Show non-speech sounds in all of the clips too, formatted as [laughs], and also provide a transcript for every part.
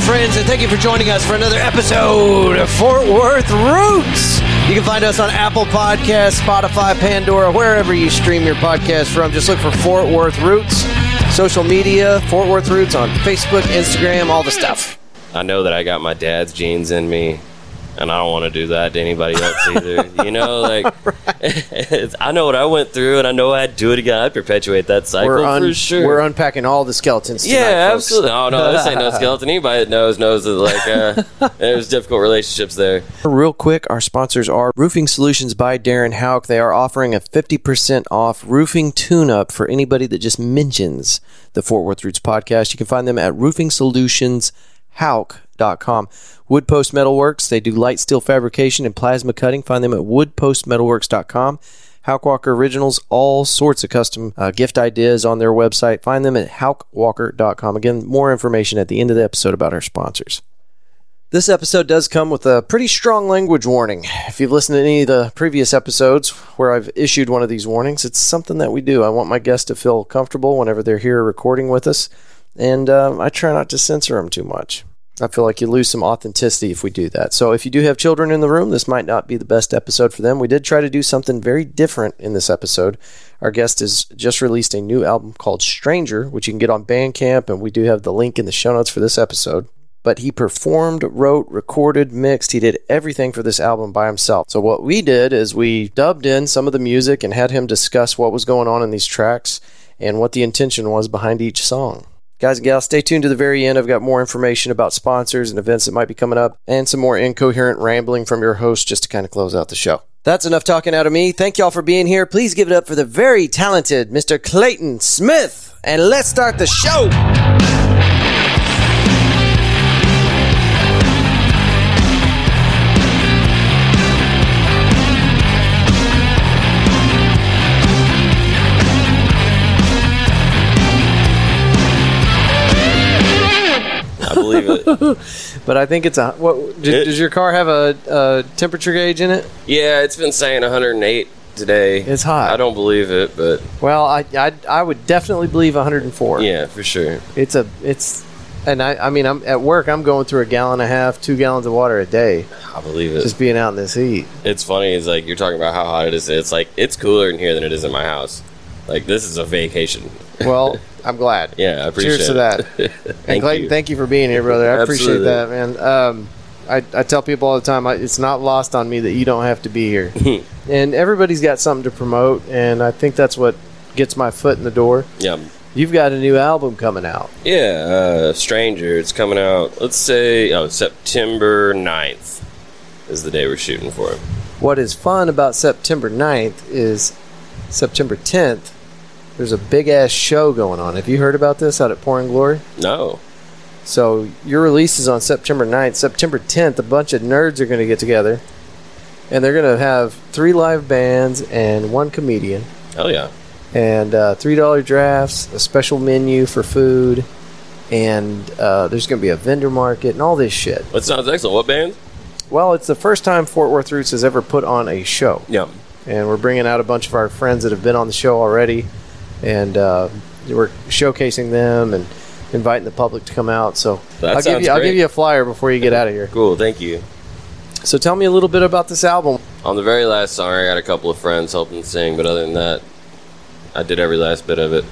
Friends, and thank you for joining us for another episode of Fort Worth Roots. You can find us on Apple Podcasts, Spotify, Pandora, wherever you stream your podcast from. Just look for Fort Worth Roots. Social media, Fort Worth Roots on Facebook, Instagram, all the stuff. I know that I got my dad's genes in me, and I don't want to do that to anybody else [laughs] either. you know, like [laughs] it's- [laughs] I know what I went through, and I know I'd do it again. I'd perpetuate that cycle We're, un- for sure. we're unpacking all the skeletons. Tonight, yeah, folks. absolutely. Oh no, this ain't no skeleton. Anybody that knows knows that like uh, there's difficult relationships there. Real quick, our sponsors are Roofing Solutions by Darren Hauk. They are offering a 50% off roofing tune up for anybody that just mentions the Fort Worth Roots podcast. You can find them at roofingsolutionshauk.com. Wood Post Metalworks, they do light steel fabrication and plasma cutting. Find them at woodpostmetalworks.com. Haukwalker Originals, all sorts of custom uh, gift ideas on their website. Find them at haukwalker.com. Again, more information at the end of the episode about our sponsors. This episode does come with a pretty strong language warning. If you've listened to any of the previous episodes where I've issued one of these warnings, it's something that we do. I want my guests to feel comfortable whenever they're here recording with us, and um, I try not to censor them too much. I feel like you lose some authenticity if we do that. So if you do have children in the room, this might not be the best episode for them. We did try to do something very different in this episode. Our guest has just released a new album called Stranger, which you can get on Bandcamp, and we do have the link in the show notes for this episode but he performed, wrote, recorded, mixed. He did everything for this album by himself. So what we did is we dubbed in some of the music and had him discuss what was going on in these tracks and what the intention was behind each song. Guys and gals, stay tuned to the very end. I've got more information about sponsors and events that might be coming up and some more incoherent rambling from your host just to kind of close out the show. That's enough talking out of me. Thank y'all for being here. Please give it up for the very talented Mr. Clayton Smith. And let's start the show. Believe it. [laughs] But I think it's a what? d- It- does your car have a, a temperature gauge in it? yeah, it's been saying 108 today. It's hot. I don't believe it, but Well, I, I I would definitely believe 104. yeah, for sure. It's a it's, and I I mean I'm at work. I'm going through a gallon and a half, two gallons of water a day, I believe it. just being out in this heat. it's funny. It's like you're talking about how hot it is. It's like it's cooler in here than it is in my house. Like this is a vacation. Well, [laughs] I'm glad. Yeah, I appreciate Cheers to that. [laughs] and Clayton, you. thank you for being here, brother. I appreciate that, man. Um, I, I tell people all the time, I, it's not lost on me that you don't have to be here. [laughs] and everybody's got something to promote, and I think that's what gets my foot in the door. Yeah. You've got a new album coming out. Yeah, uh, Stranger. It's coming out, let's say, oh, September 9th is the day we're shooting for it. What is fun about September 9th is September 10th, there's a big ass show going on. Have you heard about this out at Pouring Glory? No. So your release is on September 9th. September 10th, a bunch of nerds are going to get together. And they're going to have three live bands and one comedian. Oh yeah. And uh, $3 drafts, a special menu for food. And uh, there's going to be a vendor market and all this shit. That sounds excellent. What band? Well, it's the first time Fort Worth Roots has ever put on a show. Yeah. and we're bringing out a bunch of our friends that have been on the show already, and uh, we're showcasing them and inviting the public to come out. So That I'll give you I'll great. give you a flyer before you get out of here. Cool. Thank you. So tell me a little bit about this album. On the very last song, I got a couple of friends helping sing, but other than that, I did every last bit of it.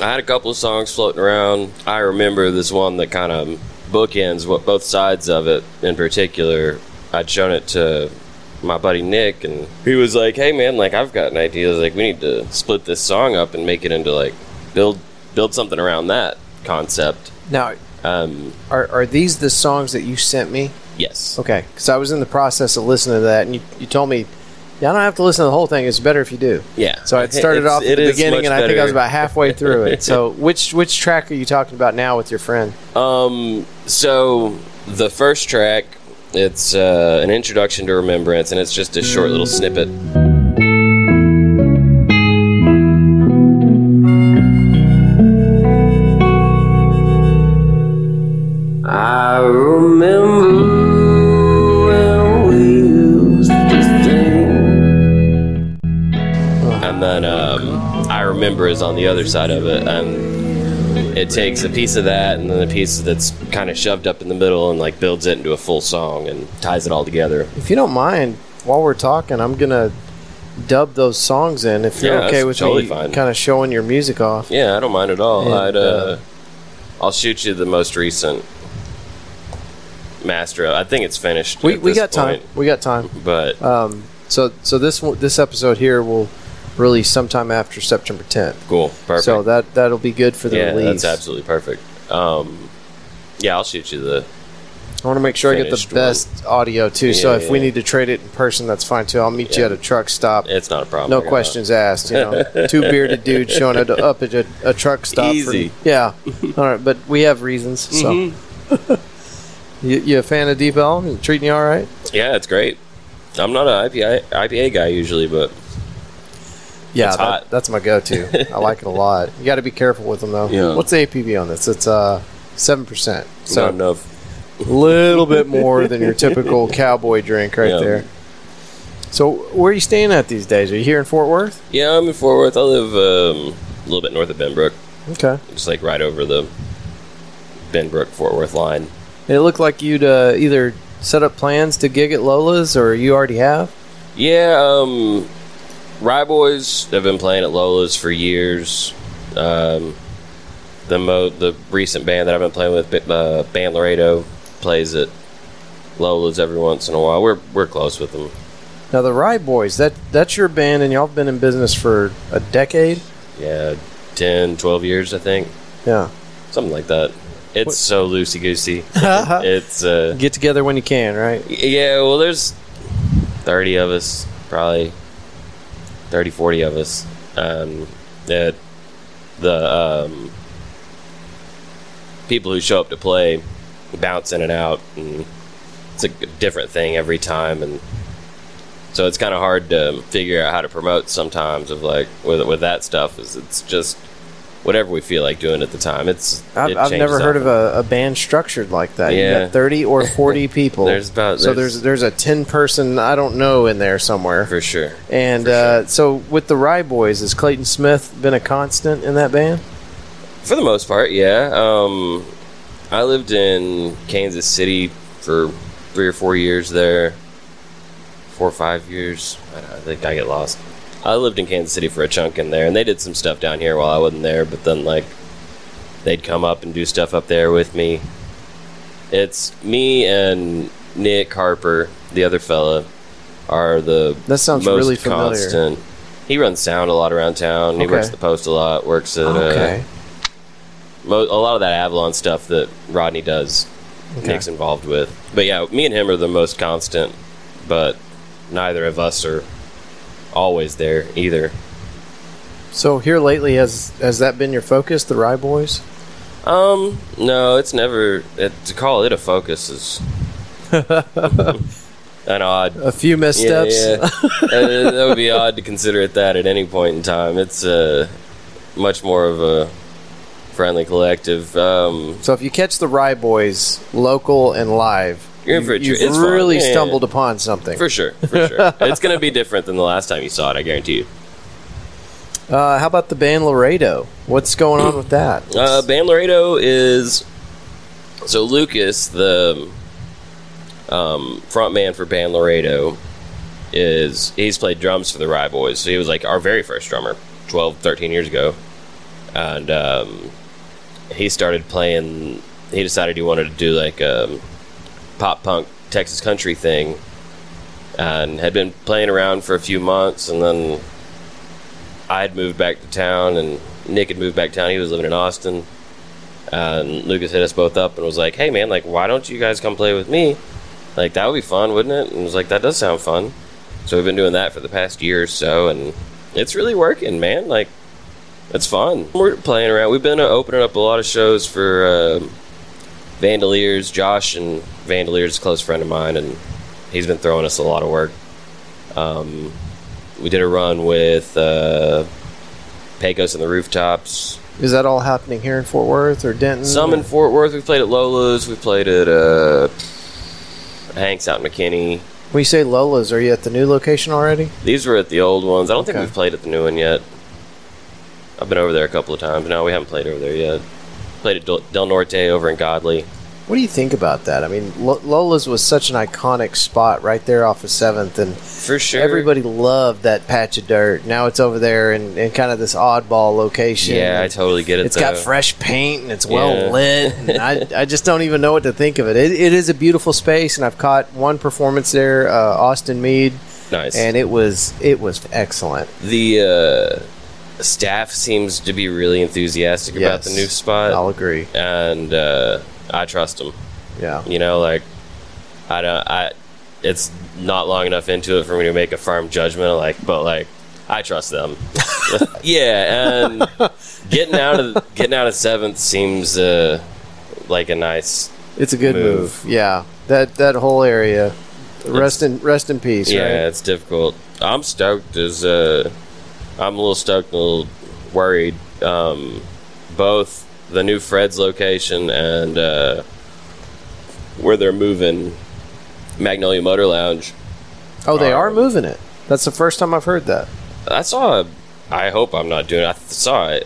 I had a couple of songs floating around. I remember this one that kind of bookends what both sides of it in particular. I'd shown it to my buddy Nick, and he was like, "Hey man, like I've got an idea. Like we need to split this song up and make it into like build build something around that concept." Now, Um, are are these the songs that you sent me? yes. Okay, because I was in the process of listening to that, and you, you told me, yeah, I don't have to listen to the whole thing. It's better if you do. Yeah. So I started It's- off at the beginning, and I think I was about halfway through it. So [laughs] which which track are you talking about now with your friend? Um, so the first track, it's uh, an introduction to Remembrance, and it's just a short little snippet. I remember when we used to sing. And then um, I remember is on the other side of it, and it takes a piece of that and then a piece that's kind of shoved up in the middle and like builds it into a full song and ties it all together. If you don't mind, while we're talking, I'm gonna dub those songs in. If you're Yeah, okay with totally me, kind of showing your music off. Yeah, I don't mind at all. And, I'd, uh, uh, I'll shoot you the most recent master. I think it's finished. We, we got time. We got time. but Um, so so this this episode here will release sometime after September 10th. cool, perfect. So that that'll be good for the yeah, release. that's absolutely perfect. Um, yeah, I'll shoot you the. I want to make sure I get the Finished one. best audio too. so Yeah, if we need to trade it in person, that's fine too. I'll meet you at a truck stop. It's not a problem. No questions asked. You know, [laughs] two bearded dudes showing up at a, a truck stop. for- Easy. yeah. All right, but we have reasons. So, Mm-hmm. [laughs] you, you a fan of Deep Ellum? Treating you all right? Yeah, it's great. I'm not an IPA IPA guy usually, but Yeah, that- that's my go-to. I like it a lot. You got to be careful with them though. Yeah. What's the ABV on this? It's uh seven percent. so So not enough. a little bit more than your [laughs] typical cowboy drink right Yeah. there. So where are you staying at these days? Are you here in Fort Worth? Yeah, I'm in Fort Worth. I live um, a little bit north of Benbrook, Okay. just like right over the Benbrook Fort Worth line. It looked like you'd uh, either set up plans to gig at Lola's or you already have. Yeah, um, Rye Boys have been playing at Lola's for years. Um, the mo- the recent band that I've been playing with, uh, Band Laredo, plays at Lola's every once in a while. We're we're close with them. Now the Rye Boys, that that's your band, and y'all have been in business for a decade. Yeah, 10, 12 years, I think, Yeah. something like that. It's What- so loosey goosey. [laughs] it's uh, Get together when you can, right? Yeah, well, there's 30 of us, probably 30, 40 of us. Um, that the um, people who show up to play bounce in and out, and it's a different thing every time. And so it's kind of hard to figure out how to promote sometimes of like with, with that stuff is it's just whatever we feel like doing at the time. It's I've, it I've never heard of a, a band structured like that. You Yeah. got thirty or forty [laughs] people. There's about- so there's- there's there's a ten person I don't know in there somewhere. for sure. And for uh, so with the Rye Boys, has Clayton Smith been a constant in that band? For the most part, yeah. Um, I lived in Kansas City for three or four years there. Four or five years. I, don't- I think I get lost. I lived in Kansas City for a chunk in there, and they did some stuff down here while I wasn't there. But then, like, they'd come up and do stuff up there with me. It's me and Nick Harper, the other fella, are the That sounds most really familiar. constant. He runs sound a lot around town. He Okay. works the post a lot. Works at uh, Okay. mo- a lot of that Avalon stuff that Rodney does, Okay. Nick's involved with. But yeah, me and him are the most constant, but neither of us are always there either. So here lately, has has that been your focus, the Rye Boys? Um, no, it's never. It, to call it a focus is [laughs] an odd. A few missteps. Yeah, yeah. Uh, that would be odd to consider it that at any point in time. It's uh, much more of a friendly collective. Um, So if you catch the Rye Boys local and live, You're in for a you, treat. have really Yeah, yeah. stumbled upon something. for sure, for sure. [laughs] it's going to be different than the last time you saw it. I guarantee you. Uh, how about the band Laredo? What's going on with that? Uh, Band Laredo is so Lucas, the um, front man for Band Laredo, is he's played drums for the Rye Boys. So he was like our very first drummer 12, 13 years ago, and um, he started playing. He decided he wanted to do like a pop punk Texas country thing, and had been playing around for a few months, and then I had moved back to town, and Nick had moved back to town. He was living in Austin, and Lucas hit us both up and was like, "Hey, man, like, why don't you guys come play with me? Like, that would be fun, wouldn't it?" And I was like, "That does sound fun." So we've been doing that for the past year or so, and it's really working, man. Like, it's fun. We're playing around. We've been uh, opening up a lot of shows for uh, Vandoliers. Josh and Vandoliers close friend of mine, and he's been throwing us a lot of work. Um, we did a run with uh, Pecos and the Rooftops. Is that all happening here in Fort Worth or Denton? Some in Fort Worth. We played at Lola's. We played at uh, Hanks out in McKinney. When you say Lola's, are you at the new location already? These were at the old ones. I don't think we've played at the new one yet. I've been over there a couple of times. No, we haven't played over there yet. Played at Del, Del Norte over in Godley. What do you think about that? I mean, L- Lola's was such an iconic spot right there off of Seventh, and For sure. everybody loved that patch of dirt. Now it's over there in, in kind of this oddball location. Yeah, I totally get it. It's got fresh paint and it's well Yeah. lit. And I, [laughs] I just don't even know what to think of it. it. It is a beautiful space, and I've caught one performance there, uh, Austin Meade, nice. and it was it was excellent. the uh, staff seems to be really enthusiastic about the new spot, I'll agree. and uh, I trust them. Yeah, You know, like I don't. I it's not long enough into it for me to make a firm judgment. Like, but like I trust them. [laughs] yeah, and getting out of getting out of seventh seems uh, like a nice. it's a good Move. move. Yeah, that that whole area. Rest in rest in peace. Yeah, right? it's difficult. I'm stoked. As uh, I'm a little stoked, a little worried. Um, both the new Fred's location and uh, where they're moving Magnolia Motor Lounge. Oh, they are Um, moving it. That's the first time I've heard that. I saw. I hope I'm not doing. I saw an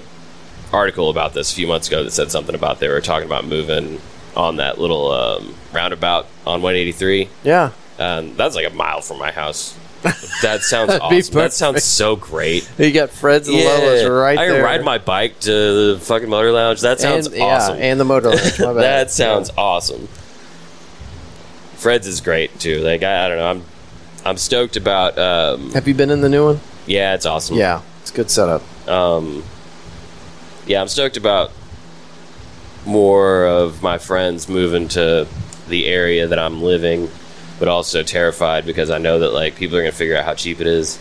article about this a few months ago that said something about they were talking about moving on that little um, roundabout on 183. Yeah, Um, that's like a mile from my house. That sounds awesome. That sounds so great. you got Fred's and Lola's right there. I there. can ride my bike to the fucking motor lounge. That sounds and, awesome. Yeah, and the motor lounge. My [laughs] bad. that sounds awesome. Fred's is great too. Like I, I don't know. I'm I'm stoked about. Um, Have you been in the new one? yeah, it's awesome. Yeah, it's a good setup. Um, yeah, I'm stoked about more of my friends moving to the area that I'm living, but also terrified because I know that like people are gonna figure out how cheap it is.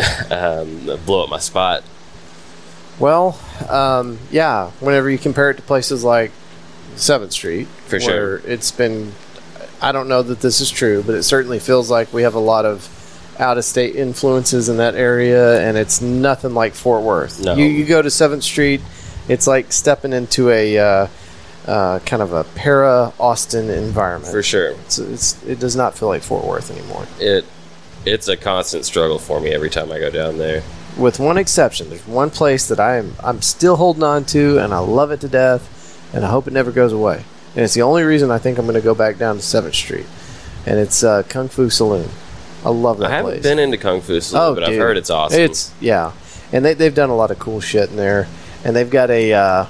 [laughs] um, blow up my spot. Well, um, yeah. Whenever you compare it to places like Seventh Street, For sure. it's been. I don't know that this is true, but it certainly feels like we have a lot of out-of-state influences in that area, and it's nothing like Fort Worth. No. You, you go to Seventh Street, it's like stepping into a uh, uh, kind of a para Austin environment. For sure. It's, it's, it does not feel like Fort Worth anymore. It it's a constant struggle for me every time I go down there. with one exception. There's one place that I'm I'm still holding on to, and I love it to death, and I hope it never goes away. And it's the only reason I think I'm going to go back down to Seventh Street, and it's uh, Kung Fu Saloon. I love that I haven't place. been into Kung Fu Saloon, oh, but I've heard it's awesome. It's yeah, and they they've done a lot of cool shit in there, and they've got a uh,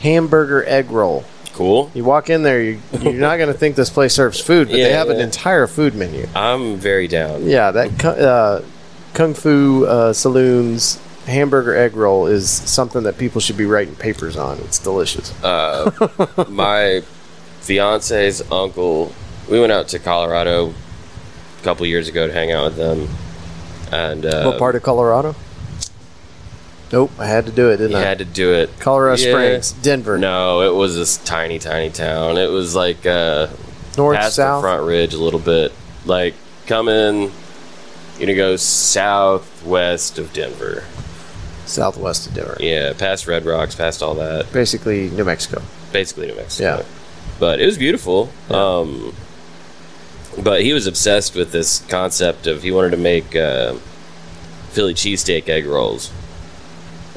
hamburger egg roll. cool. You walk in there, you, you're not going to think this place serves food, but they Yeah, have an yeah. entire food menu. I'm very down. Yeah, that uh, Kung Fu uh, Saloon's hamburger egg roll is something that people should be writing papers on. It's delicious. Uh, [laughs] my fiance's uncle, we went out to Colorado a couple years ago to hang out with them, and uh, what part of Colorado? Nope, I had to do it, didn't you I? had to do it. Colorado Yeah. Springs, Denver, No, it was this tiny, tiny town. It was like uh, north, past south. the Front Ridge a little bit. Like coming, you know, go southwest of Denver. southwest of Denver. Yeah, past Red Rocks, past all that. Basically, New Mexico. Basically New Mexico. Yeah. But it was beautiful. Um, but he was obsessed with this concept of he wanted to make uh, Philly cheesesteak egg rolls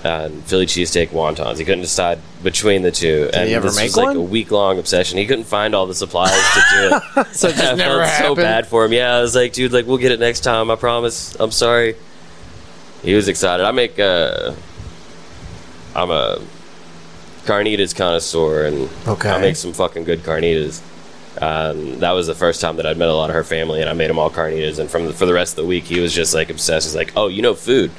and Philly cheesesteak wontons. He couldn't decide between the two. and he ever this make was like one? a week long obsession. He couldn't find all the supplies to do it. [laughs] So it just I never felt so happened? bad for him. Yeah, I was like, dude, like we'll get it next time. I promise. I'm sorry. He was excited. I make. Uh, I'm a carnitas connoisseur, and Okay. I make some fucking good carnitas. Um, that was the first time that I'd met a lot of her family, and I made them all carnitas. And from the, for the rest of the week, he was just like obsessed. He's like, "Oh, you know food?"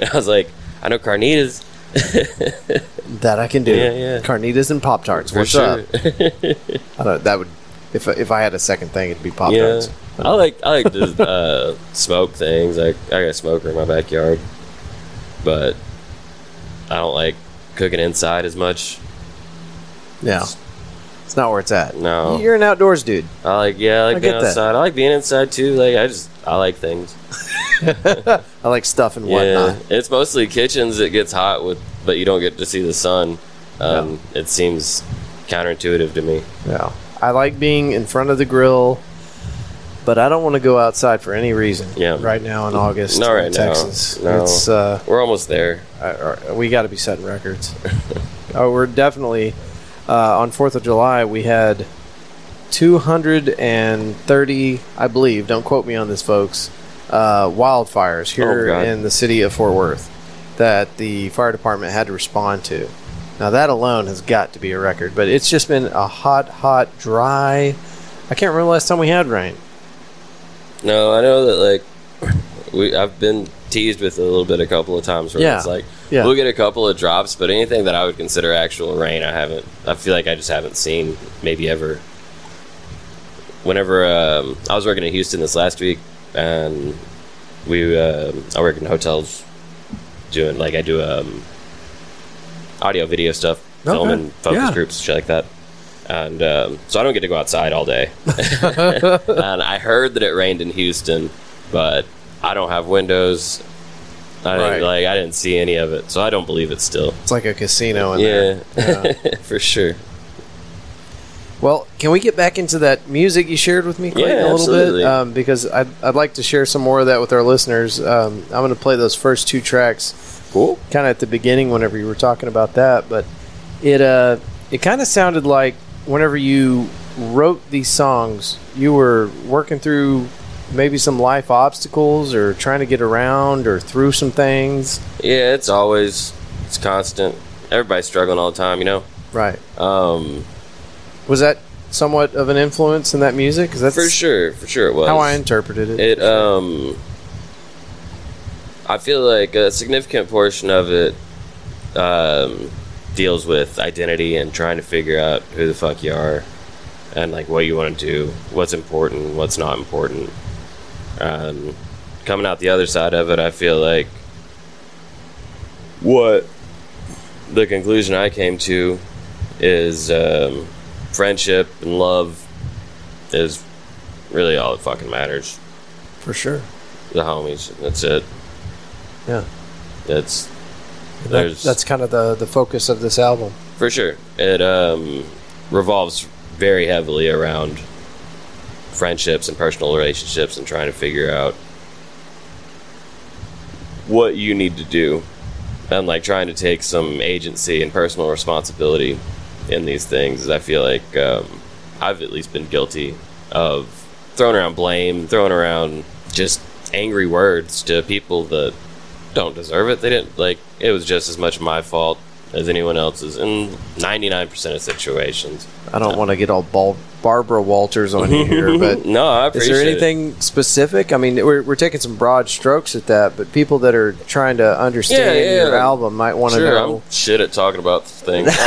And [laughs] I was like, "I know carnitas." [laughs] That I can do. Yeah, yeah. Carnitas and Pop Tarts. For What's sure. up? I don't, that would, if I- if I had a second thing, it'd be Pop yeah, Tarts. I like I like to uh, [laughs] smoke things. I I got a smoker in my backyard, but I don't like cooking inside as much. Yeah, it's not where it's at. No. you're an outdoors dude. I like yeah, I like I being get that. I like being inside too. Like I just I like things. [laughs] [laughs] I like stuff and Yeah, whatnot. it's mostly kitchens. It gets hot with, but you don't get to see the sun. Um, It seems counterintuitive to me. Yeah. I like being in front of the grill, but I don't want to go outside for any reason. Yeah. Right now in August, Not in right now. Texas, No. it's uh, We're almost there. I, I- we got to be setting records. [laughs] oh, we're definitely uh, on Fourth of July, we had 230, I believe. Don't quote me on this, folks. Uh, wildfires here Oh, in the city of Fort Worth that the fire department had to respond to. Now that alone has got to be a record, but it's just been a hot, hot, dry. I can't remember the last time we had rain. No, I know that like we I've been teased with a little bit a couple of times where Yeah. it's like Yeah. we'll get a couple of drops, but anything that I would consider actual rain, I haven't. I feel like I just haven't seen maybe ever. Whenever um, I was working in Houston this last week, and we uh, I work in hotels, doing like I do um, audio video stuff, Okay. filming focus Yeah. groups, shit like that. And um, so I don't get to go outside all day. [laughs] and I heard that it rained in Houston, but I don't have windows. I Right. didn't, like I didn't see any of it, so I don't believe it still. It's like a casino in Yeah, there. [laughs] Yeah. for sure. Well, can we get back into that music you shared with me, Clayton, Yeah, a little absolutely. bit? Um, because I'd, I'd like to share some more of that with our listeners. Um, I'm going to play those first two tracks Cool. kind of at the beginning whenever you were talking about that, but it uh, it kind of sounded like whenever you wrote these songs, you were working through maybe some life obstacles or trying to get around or through some things. Yeah, it's always it's constant. Everybody's struggling all the time, you know. Right. Um, Was that somewhat of an influence in that music? 'Cause that's for sure, for sure it was. how I interpreted it. It um I feel like a significant portion of it um deals with identity and trying to figure out who the fuck you are and like what you want to do, what's important, what's not important. Um coming out the other side of it, I feel like what the conclusion I came to is um, friendship and love is really all that fucking matters for sure. the homies. That's it. Yeah. It's That, that's kind of the, the focus of this album. for sure. It um, revolves very heavily around friendships and personal relationships and trying to figure out what you need to do and like trying to take some agency and personal responsibility in these things. is I feel like um, I've at least been guilty of throwing around blame, throwing around just angry words to people that don't deserve it. They didn't like it was just as much my fault as anyone else's in 99% of situations. I don't want to get all bal- Barbara Walters on you here, [laughs] but no, I is appreciate there it. anything specific? I mean, we're, we're taking some broad strokes at that, but people that are trying to understand Yeah, yeah. your album might want to Sure, know. I'm shit at talking about things. [laughs]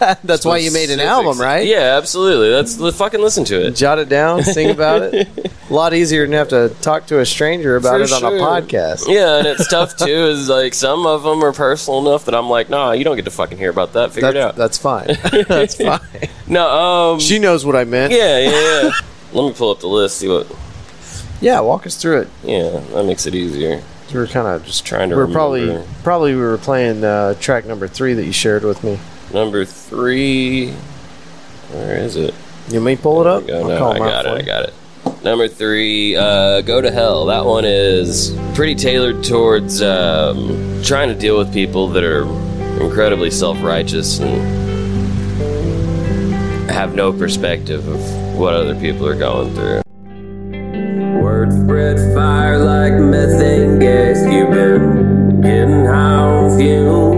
Um, That's why you made an album, right? Yeah, absolutely. That's fucking listen to it. Jot it down, sing about it. [laughs] A lot easier than have to talk to a stranger about For it on a podcast. Yeah, and it's tough too. [laughs] Is like some of them are personal enough that I'm like, nah, you don't get to fucking hear about that. Figure it out. that's fine. [laughs] that's fine. No, um, She knows what I meant. yeah, yeah, yeah. Let me pull up the list. See what? Yeah, walk us through it. Yeah, that makes it easier. We were kind of just Trying to We were probably remember. probably we were playing uh, track number three that you shared with me. Number three. Where is it? You may pull it up. There we I'll go. No, I got it. I got it. Number three, uh, go to hell. That one is pretty tailored towards um, trying to deal with people that are incredibly self-righteous and have no perspective of what other people are going through. Words spread fire like methane gas. You've been getting high on fumes,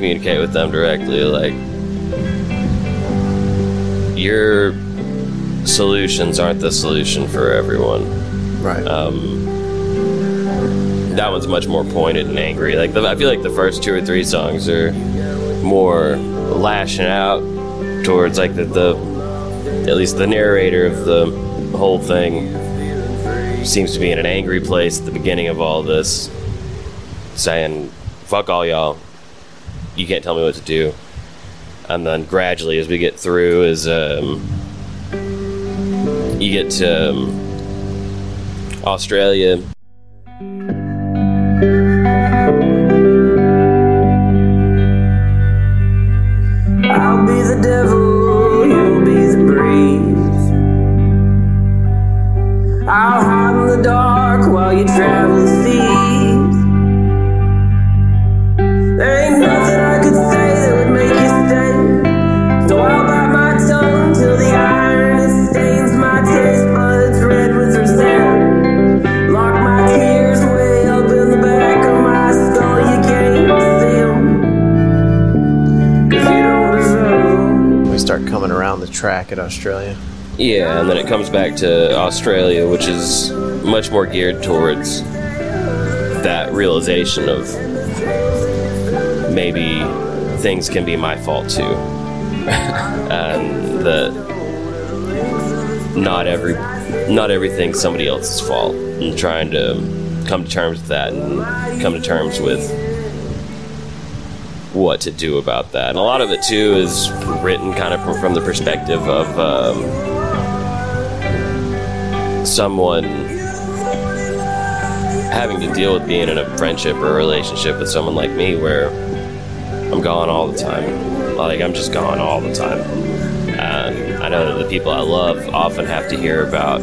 communicate with them directly, like your solutions aren't the solution for everyone. Right. Um, that one's much more pointed and angry. Like the, I feel like the first two or three songs are more lashing out towards like the, the at least the narrator of the whole thing seems to be in an angry place at the beginning of all this, saying "fuck all y'all, you can't tell me what to do. And then gradually, as we get through, is um, you get to um, Australia at Australia. Yeah, and then it comes back to Australia, which is much more geared towards that realization of maybe things can be my fault too. [laughs] and that not every not everything's somebody else's fault. And trying to come to terms with that and come to terms with what to do about that. And a lot of it too is written kind of from, the perspective of um, someone having to deal with being in a friendship or a relationship with someone like me where I'm gone all the time. Like I'm just gone all the time. And I know that the people I love often have to hear about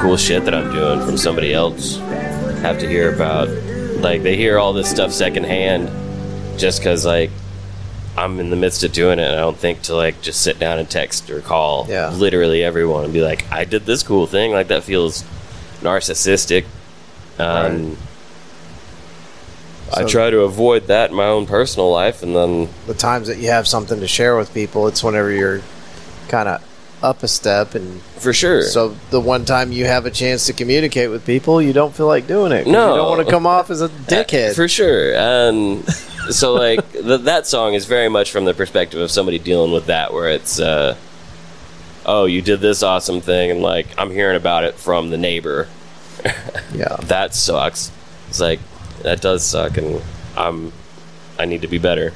cool shit that I'm doing from somebody else. Have to hear about like they hear all this stuff secondhand just because like I'm in the midst of doing it. And I don't think to like just sit down and text or call Yeah. literally everyone and be like, I did this cool thing. Like that feels narcissistic. Um, I So- try to avoid that in my own personal life, and then The times that you have something to share with people, it's whenever you're kind of up a step and for sure, so the one time you have a chance to communicate with people, you don't feel like doing it. No. you don't want to come off as a [laughs] dickhead. for sure. And so, like th- that song is very much from the perspective of somebody dealing with that, where it's, uh, oh, you did this awesome thing, and like I'm hearing about it from the neighbor. [laughs] yeah, That sucks. It's like that does suck, and I'm I need to be better.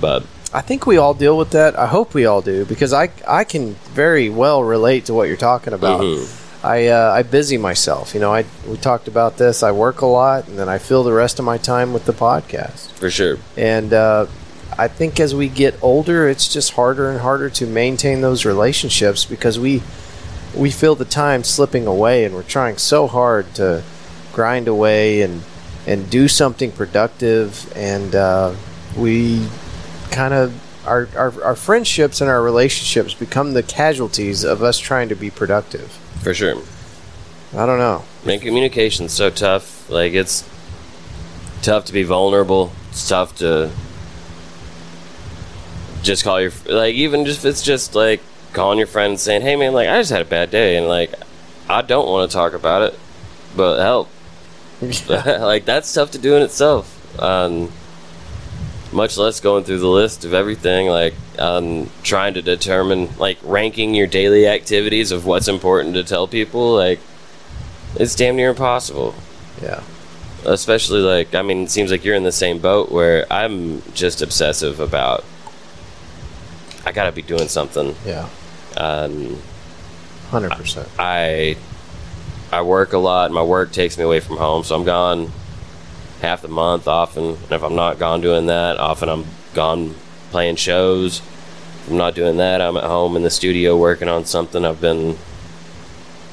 But I think we all deal with that. I hope we all do because I I can very well relate to what you're talking about. Mhm. I uh, I busy myself. You know, I we talked about this. I work a lot, and then I fill the rest of my time with the podcast. for sure, And uh, I think as we get older, it's just harder and harder to maintain those relationships because we we feel the time slipping away, and we're trying so hard to grind away and and do something productive, and uh, we kind of our, our our friendships and our relationships become the casualties of us trying to be productive. For sure. I don't know. Man, communication's so tough. Like it's tough to be vulnerable. It's tough to just call your like even just if it's just like calling your friend and saying, "Hey, man, like I just had a bad day," and like I don't want to talk about it, but help. [laughs] [laughs] like that's tough to do in itself. Um, much less going through the list of everything, like um, trying to determine, like ranking your daily activities of what's important to tell people. Like it's damn near impossible. yeah. Especially like I mean, it seems like you're in the same boat where I'm just obsessive about. I gotta be doing something. Yeah. Um, Hundred percent. I I work a lot. My work takes me away from home, so I'm gone half the month often. And if I'm not gone doing that, often I'm gone playing shows. If I'm not doing that, I'm at home in the studio working on something. I've been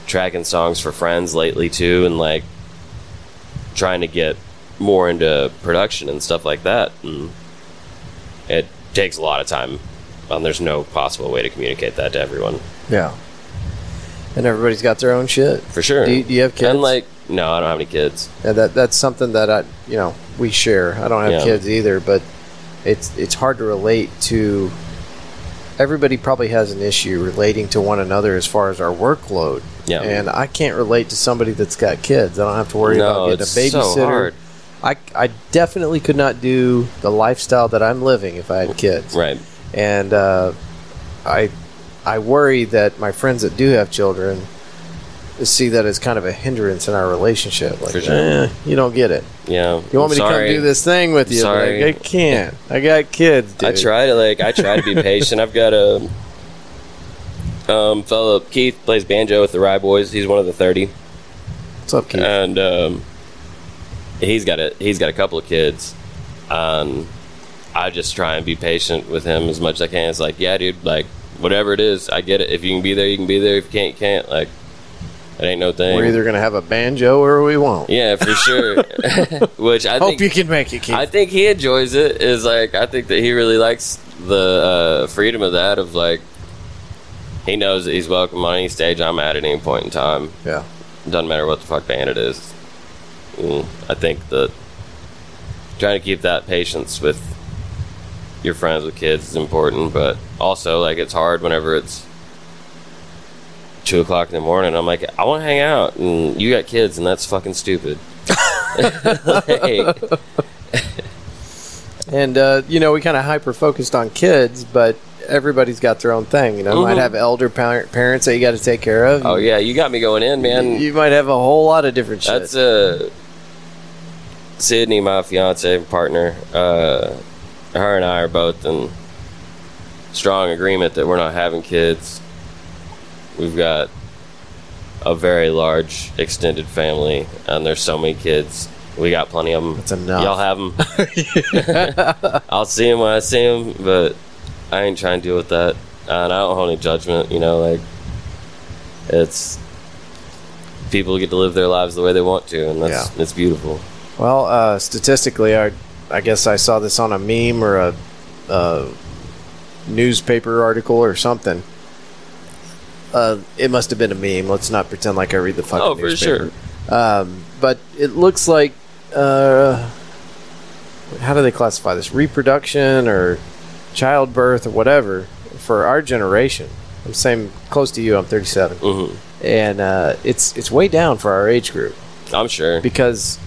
tracking songs for friends lately too, and like trying to get more into production and stuff like that. And it takes a lot of time. And there's no possible way to communicate that to everyone. Yeah. And everybody's got their own shit. For sure. Do you, do you have kids? And like, no, I don't have any kids. Yeah, that that's something that I you know we share. I don't have Yeah. kids either, but it's it's hard to relate to. Everybody probably has an issue relating to one another as far as our workload. Yeah. And I can't relate to somebody that's got kids. I don't have to worry No, about getting a it's so babysitter. hard. I, I definitely could not do the lifestyle that I'm living if I had kids. Right. And uh, I I worry that my friends that do have children see that as kind of a hindrance in our relationship. Like, sure. eh, you don't get it. Yeah. You want me I'm to sorry. come do this thing with you? Sorry. Like, I can't. I got kids. Dude. I try to like I try to be [laughs] patient. I've got a Um, fellow Keith plays banjo with the Rye Boys. He's one of the thirty, What's up, Keith? and um, he's got a he's got a couple of kids. Um, I just try and be patient with him as much as I can. It's like, yeah, dude, like whatever it is, I get it. If you can be there, you can be there. If you can't, you can't. Like, it ain't no thing. We're either gonna have a banjo or we won't. yeah, for [laughs] sure. [laughs] Which I Hope think you can make it, Keith. I think he enjoys it. Is like I think that he really likes the uh, freedom of that. Of like, he knows that he's welcome on any stage I'm at at any point in time. yeah. Doesn't matter what the fuck band it is. Mm, I think that trying to keep that patience with your friends with kids is important, but also like it's hard whenever it's two o'clock in the morning. I'm like, I want to hang out, and you got kids, and that's fucking stupid. [laughs] Like, [laughs] And uh, you know, we kind of hyper focused on kids, but everybody's got their own thing. You know, might Mhm. have elder par- parents that you got to take care of. oh yeah, you got me going in, man. You might have a whole lot of different shit. That's uh Sydney, my fiance and partner. Uh, her and I are both in strong agreement that we're not having kids. We've got a very large extended family, and there's so many kids. We got plenty of them. That's enough. Y'all have them. [laughs] [laughs] I'll see them when I see them, but I ain't trying to deal with that. And I don't hold any judgment. You know, like it's people get to live their lives the way they want to, and that's Yeah. it's beautiful. Well, uh, statistically, I, I guess I saw this on a meme or a, a newspaper article or something. Uh, it must have been a meme. Let's not pretend like I read the fucking Oh, for newspaper. Um, but it looks like, uh, how do they classify this? Reproduction or childbirth or whatever for our generation. I'm saying close to you. I'm 37, hmm and uh, it's it's way down for our age group I'm sure. because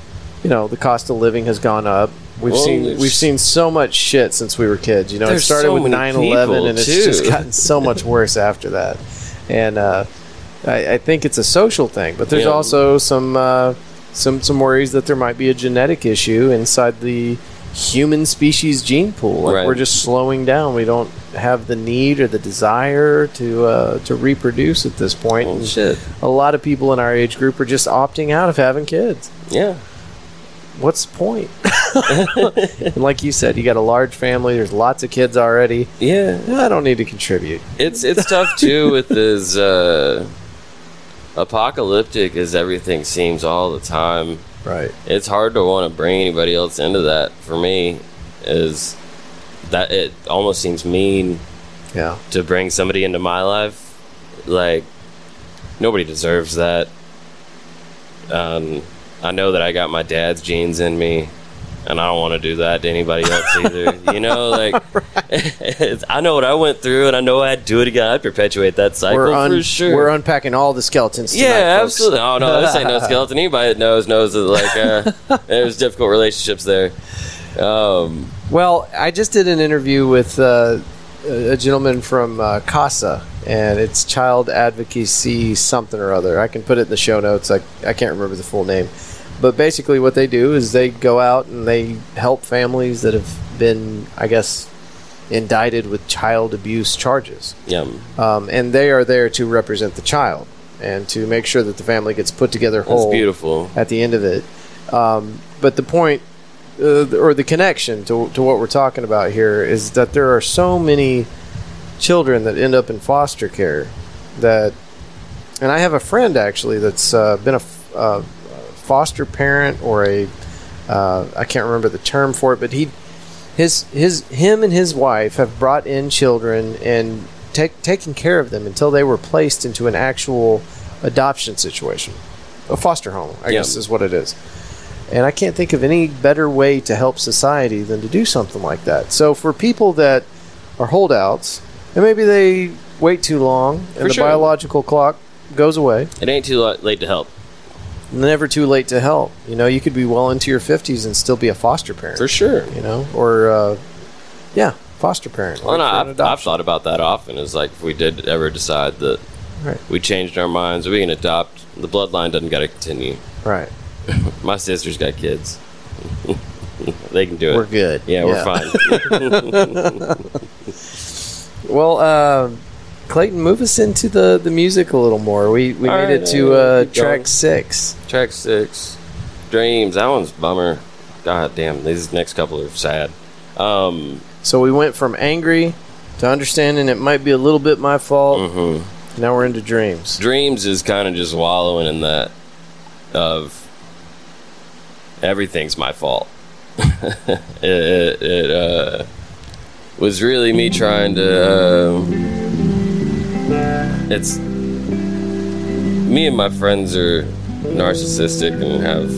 you know the cost of living has gone up. We've seen we've seen so much shit since we were kids. You know, it started so with many 9/11 and it's too. just gotten so much [laughs] worse after that. And uh, I, I think it's a social thing, but there's Yeah. also some uh, some some worries that there might be a genetic issue inside the human species gene pool. Like Right. we're just slowing down. We don't have the need or the desire to uh, to reproduce at this point. Shit. a lot of people in our age group are just opting out of having kids Yeah. What's the point? and [laughs] like you said, you got a large family. There's lots of kids already. Yeah. I don't need to contribute. It's it's tough too with this uh, apocalyptic as everything seems all the time. Right. It's hard to want to bring anybody else into that. For me, is that it almost seems mean Yeah. to bring somebody into my life. Like nobody deserves that. Um, I know that I got my dad's genes in me, and I don't want to do that to anybody else either. [laughs] you know, like [laughs] I know what I went through, and I know I'd do it again. I'd perpetuate that cycle We're, un- for sure. we're unpacking all the skeletons. Tonight, yeah, folks. absolutely. Oh no, this ain't no [laughs] skeleton. Anybody that knows knows that like uh, there's difficult relationships there. Um, Well, I just did an interview with uh, a gentleman from uh, CASA, and it's Child Advocacy something or other. I can put it in the show notes. I, I can't remember the full name. But basically, what they do is they go out and they help families that have been, I guess, indicted with child abuse charges. yeah, Um, and they are there to represent the child and to make sure that the family gets put together whole. that's beautiful. at the end of it. Um, but the point, uh, or the connection to, to what we're talking about here, is that there are so many children that end up in foster care that, and I have a friend actually that's uh, been a f- uh, foster parent or a, uh, I can't remember the term for it, but he, his his him and his wife have brought in children and take, taken care of them until they were placed into an actual adoption situation, a foster home, I guess is what it is. And I can't think of any better way to help society than to do something like that. So for people that are holdouts, and maybe they wait too long, and For the sure. biological clock goes away, It ain't too late to help. never too late to help. You know, you could be well into your fifties and still be a foster parent. For sure. You know, or uh, yeah, foster parent. Well, or no, I've, I've thought about that often. Is like if we did ever decide that Right. we changed our minds, we can adopt. The bloodline doesn't got to continue. Right. [laughs] My sister's got kids. [laughs] they can do it. We're good. Yeah, we're fine. [laughs] Well, uh, Clayton, move us into the, the music a little more. We we All made right, it to uh, track going. six. Track six, Dreams. That one's a bummer. God damn, these next couple are sad. Um, So we went from angry to understanding it might be a little bit my fault. mhm. Now we're into dreams. Dreams is kind of just wallowing in that of everything's my fault. [laughs] it it, it uh, was really me trying to. Uh, it's me and my friends are narcissistic and have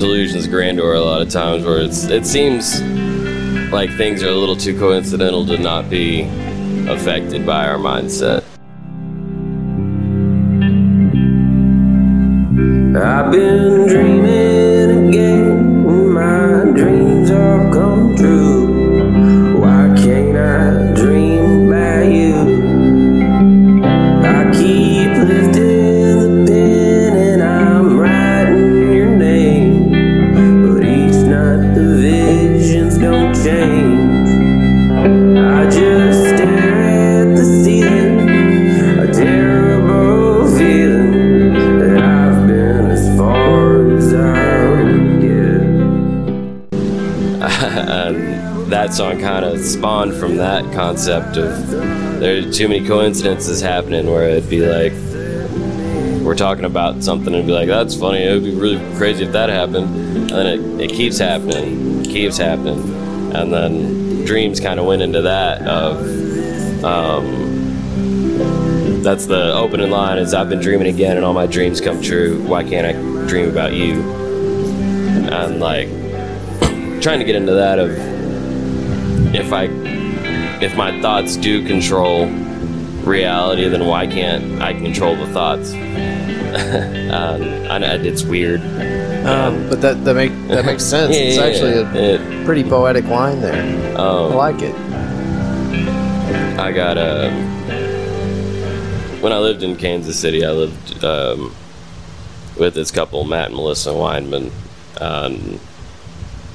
delusions of grandeur a lot of times where it's it seems like things are a little too coincidental to not be affected by our mindset. I've been dreaming that. Song kind of spawned from that concept of there are too many coincidences happening where it'd be like we're talking about something and be like that's funny it would be really crazy if that happened. And then it, it keeps happening keeps happening. And then dreams kind of went into that of um, that's the opening line is i've been dreaming again and all my dreams come true. Why can't i dream about you? And like trying to get into that of if I if my thoughts do control reality, then why can't I control the thoughts? [laughs] um, I it's weird. Um, but that that make that makes [laughs] sense. Yeah, it's yeah, actually a yeah. pretty poetic line there. I Um, like it. I got a. When I lived in Kansas City, I lived um, with this couple, Matt and Melissa Weinman. Um,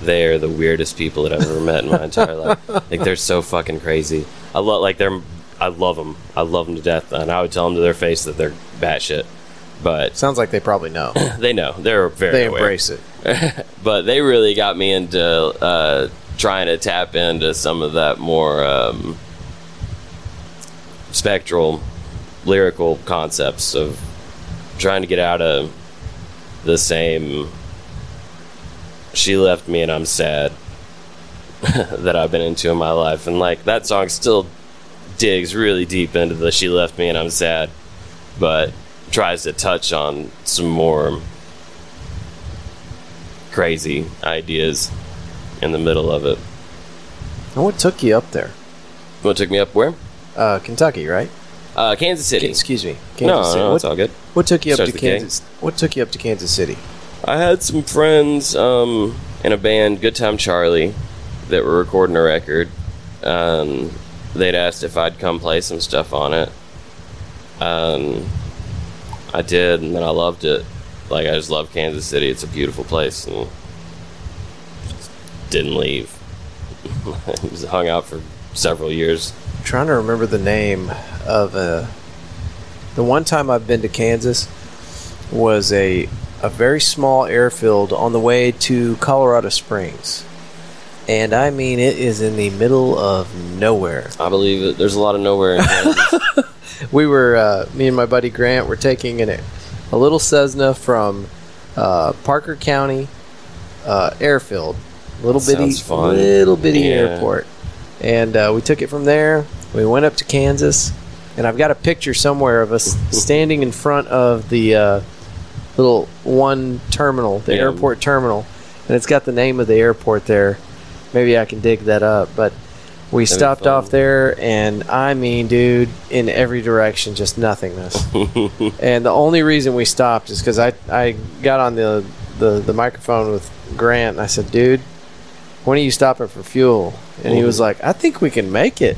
they're the weirdest people that I've ever met in my entire life. Like they're so fucking crazy. I love like they're. I love them. I love them to death, and I would tell them to their face that they're batshit. But Sounds like they probably know. [coughs] they know they're very. they aware embrace it. [laughs] but they really got me into uh, trying to tap into some of that more um, spectral lyrical concepts of trying to get out of the same she left me and i'm sad [laughs] that i've been into in my life and like that song still digs really deep into the she left me and i'm sad but tries to touch on some more crazy ideas in the middle of it. And what took you up there? What took me up where? Uh, Kentucky, right? Uh, Kansas City. Excuse me, Kansas no, City. no, what, it's all good. what took you up Starts to with K. Kansas? What took you up to Kansas City? I had some friends um, in a band, Good Time Charlie, that were recording a record. Um, they'd asked if I'd come play some stuff on it. Um, I did, and then I loved it. Like I just love Kansas City. It's a beautiful place, and didn't leave. [laughs] I was hung out for several years. I'm trying to remember the name of uh, the one time I've been to Kansas was a a very small airfield on the way to Colorado Springs. And I mean it is in the middle of nowhere. I believe it. There's a lot of nowhere in Kansas. [laughs] We were uh, me and my buddy Grant were taking an, a little Cessna from uh, Parker County uh, airfield, little bitty, little bitty Yeah. airport, and uh, we took it from there. We went up to Kansas, and I've got a picture somewhere of us [laughs] standing in front of the uh, little one terminal, the Yeah. airport terminal, and it's got the name of the airport there. Maybe I can dig that up, but. We That'd stopped off there, and I mean, dude, in every direction, just nothingness. [laughs] and the only reason we stopped is because I, I got on the, the, the microphone with Grant, and I said, dude, when are you stopping for fuel? And he was like, I think we can make it.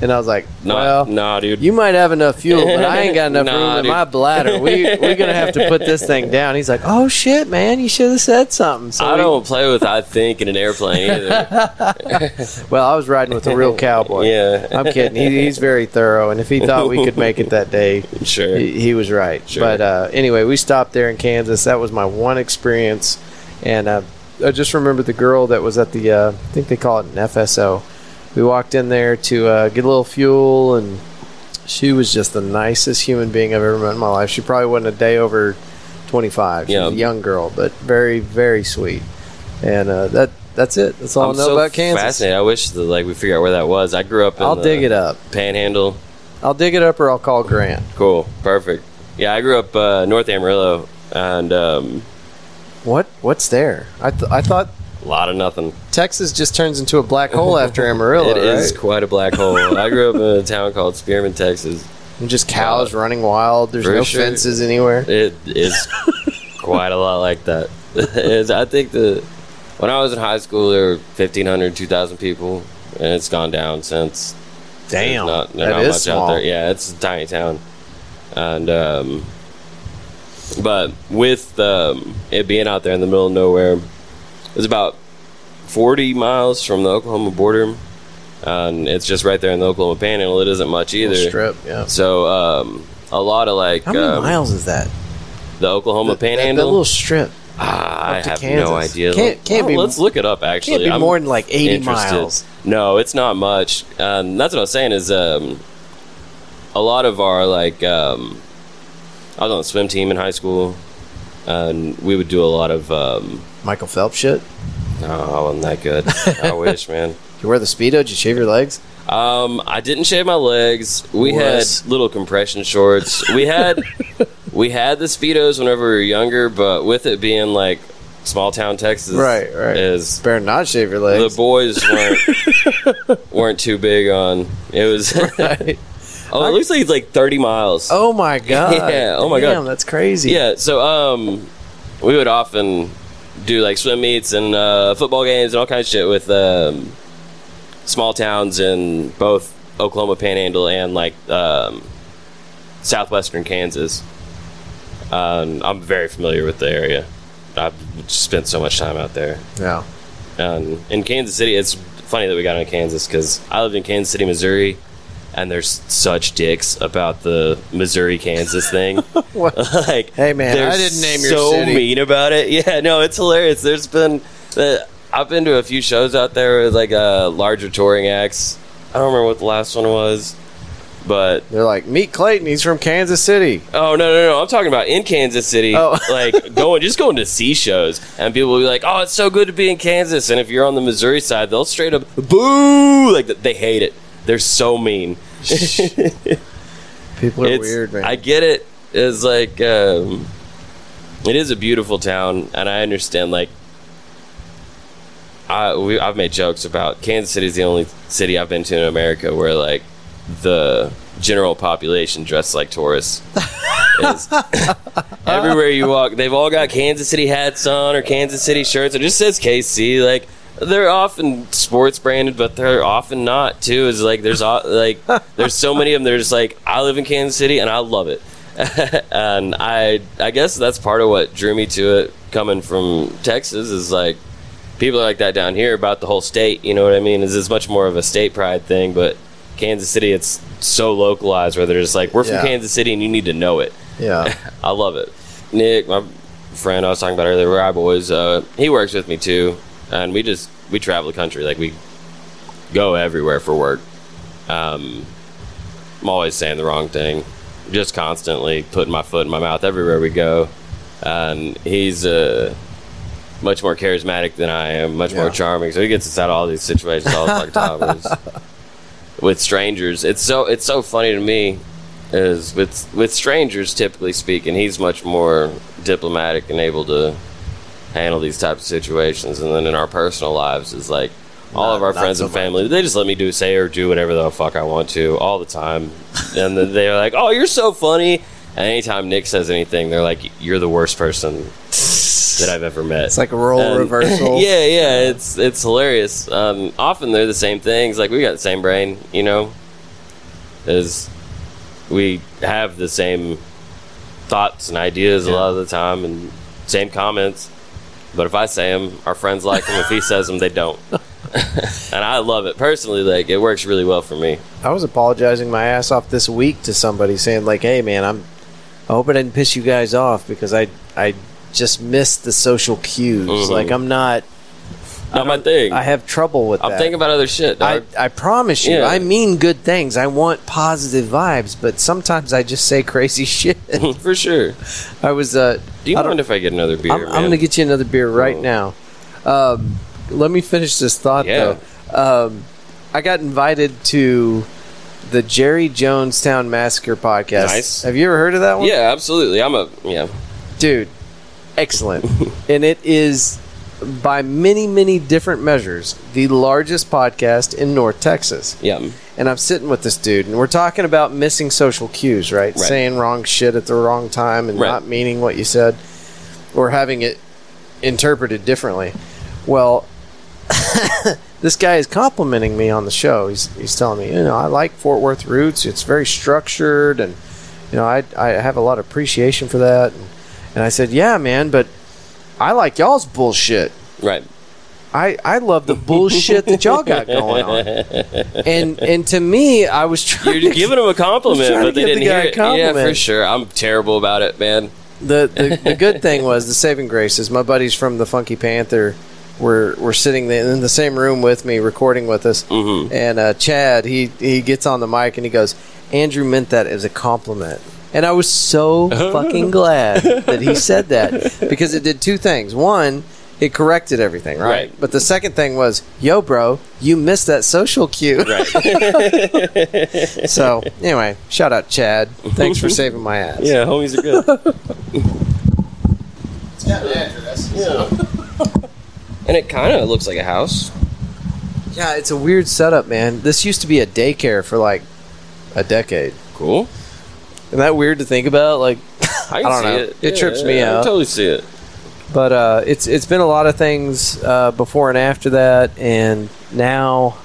And I was like, Nah, well, nah, dude. you might have enough fuel, but I ain't got [laughs] enough Nah, room in dude. my bladder. We we're gonna have to put this thing down. He's like, oh shit, man, you should have said something. So I we- don't play with I think in an airplane either. [laughs] Well, I was riding with a real cowboy. [laughs] Yeah. I'm kidding. He, he's very thorough, and if he thought we could make it that day, Sure. he, he was right. Sure. But uh, anyway, we stopped there in Kansas. That was my one experience, and uh, I just remember the girl that was at the. Uh, I think they call it an FSO. We walked in there to uh, get a little fuel, and she was just the nicest human being I've ever met in my life. She probably wasn't a day over 25. She Yeah. was a young girl, but very, very sweet. And uh, that that's it. That's all I'm I know so about Kansas. fascinated. I wish that like we figure out where that was. I grew up in I'll dig it up. Panhandle. I'll dig it up, or I'll call Grant. Cool. Perfect. Yeah, I grew up uh, North Amarillo and um, What? What's there? I th- I thought a lot of nothing. Texas just turns into a black hole after Amarillo, [laughs] It is right? quite a black hole. I grew up in a town called Spearman, Texas. And just cows running wild. There's no sure. fences anywhere. It is [laughs] quite a lot like that. [laughs] I think the when I was in high school, there were 1,500, 2,000 people, and it's gone down since. Damn, There's not, that not is much small. out there. Yeah, it's a tiny town, and um, but with um, it being out there in the middle of nowhere, it's about 40 miles from the Oklahoma border, and it's just right there in the Oklahoma Panhandle. It isn't much either. Strip. Yeah. So um, a lot of like How many um, miles is that? the Oklahoma that- Panhandle. That, little strip Ah, I have Kansas. no idea. Can't- can't Well, be- Let's look it up. Actually, can't be I'm more than like 80 interested. miles. No, it's not much. Um, that's what I was saying. Is um, a lot of our like um, I was on the swim team in high school, and we would do a lot of. Um, Michael Phelps shit. no, I wasn't that good. I [laughs] wish, man. You wear the speedo? Did you shave your legs? Um, I didn't shave my legs. We had little compression shorts. We had [laughs] we had the speedos whenever we were younger, but with it being like small town Texas, Right, right. is Better not shave your legs. the boys weren't [laughs] weren't too big on it was Right. oh it looks like it's like 30 miles Oh my god. Yeah, oh my God. Damn, that's crazy. yeah so um we would often do like swim meets and uh, football games and all kinds of shit with um, small towns in both Oklahoma Panhandle and like um, southwestern Kansas. Um, I'm very familiar with the area. I've spent so much time out there. Yeah. in Kansas City, it's funny that we got into Kansas because I lived in Kansas City, Missouri, and there's such dicks about the Missouri Kansas thing. [laughs] [laughs] Like, Hey, man, I didn't name your so city. mean about it. Yeah, no, it's hilarious. There's been, uh, I've been to a few shows out there with like uh, larger touring acts. I don't remember what the last one was, but They're like, meet Clayton. He's from Kansas City. Oh no no no! I'm talking about in Kansas City, Oh. [laughs] like going just going to see shows, and people will be like, "Oh, it's so good to be in Kansas." And if you're on the Missouri side, they'll straight up boo, like they hate it. They're so mean. People are It's- weird, man. I get it. It's like um, it is a beautiful town, and I understand. Like, I we, I've made jokes about Kansas City is the only city I've been to in America where like the general population dressed like tourists. [laughs] Everywhere you walk, they've all got Kansas City hats on or Kansas City shirts. It just says KC. Like they're often sports branded, but they're often not too. Is like there's like [laughs] there's so many of them. They're just like I live in Kansas City and I love it. [laughs] and I I guess that's part of what drew me to it coming from Texas is like people are like that down here about the whole state. You know what I mean? Is it's much more of a state pride thing, but Kansas City it's so localized where they're just like we're from Yeah. Kansas City and you need to know it. yeah. [laughs] I love it. Nick, my friend I was talking about earlier, Rye Boys, uh, he works with me too, and we just we travel the country like we go everywhere for work. Um, I'm always saying the wrong thing, just constantly putting my foot in my mouth everywhere we go, and he's uh, much more charismatic than I am, much more charming. So he gets us out of all these situations all the time. [laughs] With strangers. It's so it's so funny to me is with with strangers typically speaking, he's much more diplomatic and able to handle these types of situations. And then in our personal lives is like all Not- of our friends so and family, they just let me do say or do whatever the fuck I want to all the time. and then they're like, "Oh, you're so funny." And anytime Nick says anything, they're like, "You're the worst person that I've ever met." It's like a role And- reversal. [laughs] yeah, yeah, it's it's hilarious. Um, often they're the same things. Like we got the same brain, you know. is we have the same thoughts and ideas a lot of the time and same comments. But if I say them, our friends like them. If he says them, they don't. [laughs] and I love it personally. Like it works really well for me. I was apologizing my ass off this week to somebody saying like, "Hey, man, I'm. I hope I didn't piss you guys off because I I just missed the social cues. Mhm. Like I'm not. Not my thing. I have trouble with I'm that. thinking about other shit. I. I promise you, Yeah. I mean good things. I want positive vibes, but sometimes I just say crazy [laughs] shit. [laughs] for sure. I was. Uh, Do you I mind if I get another beer? I'm, I'm going to get you another beer right Oh. now. Um, let me finish this thought Yeah. though. Um, I got invited to the Jerry Jonestown Massacre podcast. Nice. Have you ever heard of that one? Yeah, absolutely. I'm a yeah. dude, excellent. [laughs] and it is by many, many different measures the largest podcast in North Texas. Yeah. And I'm sitting with this dude, and we're talking about missing social cues, right? Right. Saying wrong shit at the wrong time and Right. not meaning what you said, or having it interpreted differently. Well, [laughs] this guy is complimenting me on the show. He's, he's telling me, you know, I like Fort Worth Roots. It's very structured, and you know, I I have a lot of appreciation for that. And, and I said, yeah, man, but I like y'all's bullshit. Right. I, I love the bullshit that y'all got going on. And and to me, I was trying You're to giving them a compliment, but they didn't guy hear a it. Yeah, for sure. I'm terrible about it, man. the, the the good thing was the saving grace is my buddies from the Funky Panther were were sitting in the same room with me, recording with us. Mhm. And uh, Chad, he he gets on the mic and he goes, "Andrew meant that as a compliment." And I was so [laughs] fucking glad that he said that because it did two things. One, it corrected everything, right? Right. But the second thing was, "Yo, bro, you missed that social cue." Right. [laughs] So anyway, shout out Chad. Thanks for saving my ass. yeah, homies are good. it's got an address. Yeah. and it kind of looks like a house. Yeah, it's a weird setup, man. This used to be a daycare for like a decade. Cool. Isn't that weird to think about? Like, [laughs] I, can I don't see know. it. It trips me out. I totally see it. but uh, it's it's been a lot of things uh, before and after that, and now,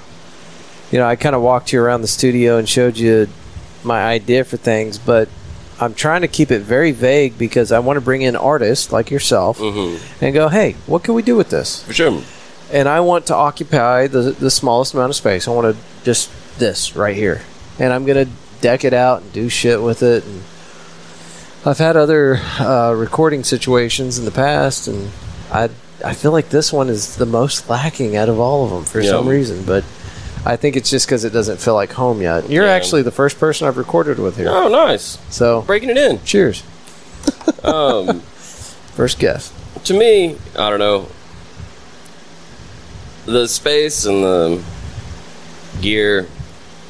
you know, I kind of walked you around the studio and showed you my idea for things, but I'm trying to keep it very vague because I want to bring in artists like yourself hmm and go, hey, what can we do with this? For sure. and I want to occupy the the smallest amount of space. I want to just this right here, and I'm gonna deck it out and do shit with it. And I've had other uh, recording situations in the past, and I I feel like this one is the most lacking out of all of them for Yeah. some reason, but. I think it's just because it doesn't feel like home yet. You're Yeah. actually the first person I've recorded with here. Oh, nice. So, Breaking it in. cheers. [laughs] Um, First guest. to me, I don't know. The space and the gear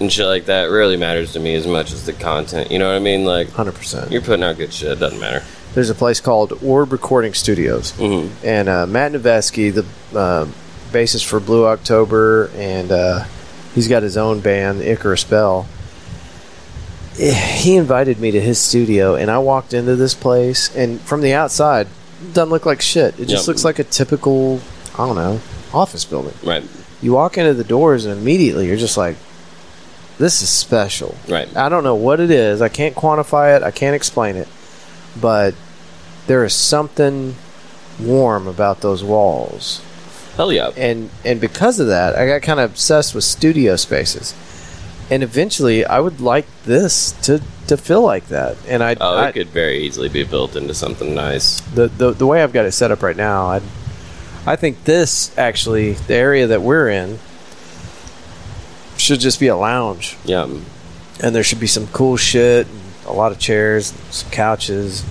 and shit like that really matters to me as much as the content. You know what I mean? Like, 100%. you're putting out good shit. It doesn't matter. There's a place called Orb Recording Studios. hmm and uh, Matt Noveskey, the uh, bassist for Blue October, and uh, he's got his own band, Icarus Bell. Eh, He invited me to his studio, and I walked into this place, and from the outside, it doesn't look like shit. It just Yep. looks like a typical, I don't know, office building. Right. You walk into the doors, and immediately you're just like, this is special. Right. I don't know what it is. I can't quantify it. I can't explain it. But there is something warm about those walls. Hell yeah. And and because of that, I got kind of obsessed with studio spaces. And eventually I would like this to to feel like that. And I, Oh, I it could very easily be built into something nice. the, the the way I've got it set up right now, I I think this actually the area that we're in should just be a lounge Yeah. and there should be some cool shit, a lot of chairs, some couches.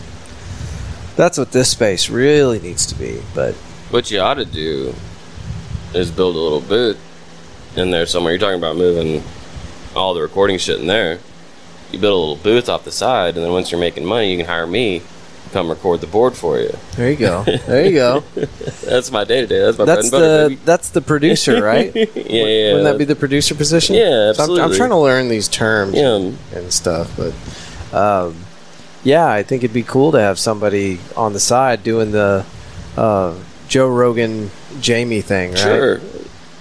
That's what this space really needs to be. But What you ought to do is build a little booth in there somewhere. You're talking about moving all the recording shit in there. You build a little booth off the side, and then once you're making money, you can hire me come record the board for you. there you go. There you go. [laughs] That's my day to day. That's my that's bread and butter, the baby. that's the producer, right? yeah, [laughs] yeah. Wouldn't that be the producer position? Yeah, So I'm, I'm trying to learn these terms Yeah. and stuff, but um, yeah, I think it'd be cool to have somebody on the side doing the uh, Joe Rogan Jamie thing, right? Sure.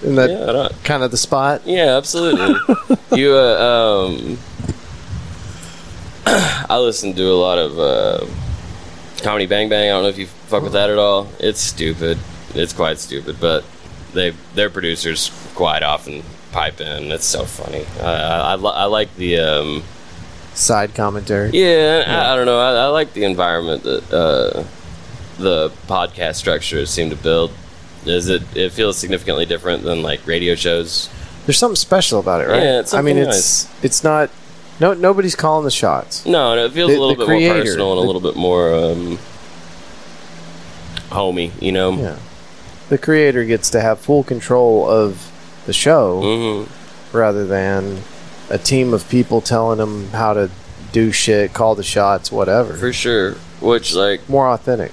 Isn't that Yeah, kind of the spot? yeah, absolutely. [laughs] you, uh, um, [clears throat] I listen to a lot of uh, comedy Bang Bang. I don't know if you fuck with that at all. It's stupid. It's quite stupid, but they their producers quite often pipe in. It's so funny. I I, I, li- I like the um, Side commentary. yeah. I, I don't know. I, I like the environment that uh, the podcast structures seem to build. Is it? It feels significantly different than like radio shows. There's something special about it, right? Yeah, it's I mean, something it's it's not. No, nobody's calling the shots. No, no, it feels The- a little the bit more personal and a little bit more um, homey. You know. Yeah, the creator gets to have full control of the show hmm rather than a team of people telling them how to do shit, call the shots, whatever. For sure. Which like More authentic.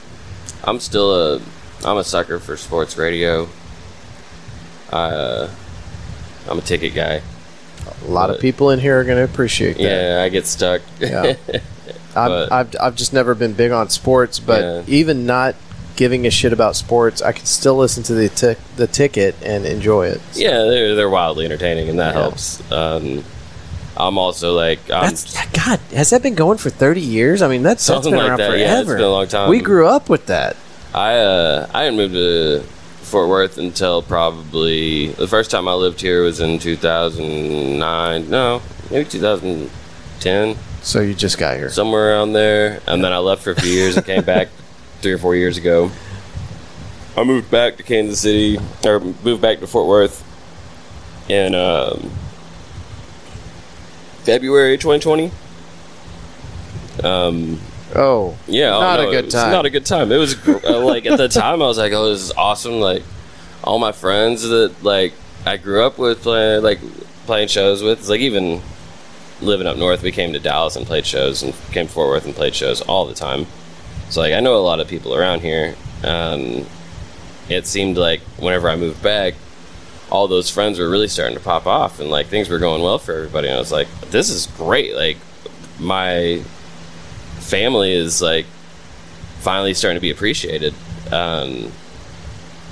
I'm still a I'm a sucker for sports radio. I uh, I'm a ticket guy. A lot of people in here are going to appreciate that. Yeah, I get stuck. Yeah. [laughs] I've, But- I've, I've just never been big on sports, but Yeah. even not giving a shit about sports, I can still listen to the tic the ticket and enjoy it. yeah, they're they're wildly entertaining, and that Yeah. helps. Um, I'm also like I'm God. Has that been going for thirty years? I mean, that's, that's Something been like around that, forever. yeah, it's been a long time. We grew up with that. I uh, I didn't move to Fort Worth until probably the first time I lived here was in 2009. No, maybe 2010, So you just got here. somewhere around there. And then I left for a few years and came back [laughs] three or four years ago. I moved back to Kansas City, or moved back to Fort Worth in um, February 2020. Um, oh, yeah, oh, Not a good time. Not a good time. It was uh, like at the [laughs] time I was like, "Oh, this is awesome!" Like all my friends that like I grew up with playing like playing shows with. It's like even living up north, we came to Dallas and played shows, and came to Fort Worth and played shows all the time. So like I know a lot of people around here. Um, it seemed like whenever I moved back, all those friends were really starting to pop off, and like things were going well for everybody. And I was like, "This is great!" Like my family is like finally starting to be appreciated. Um,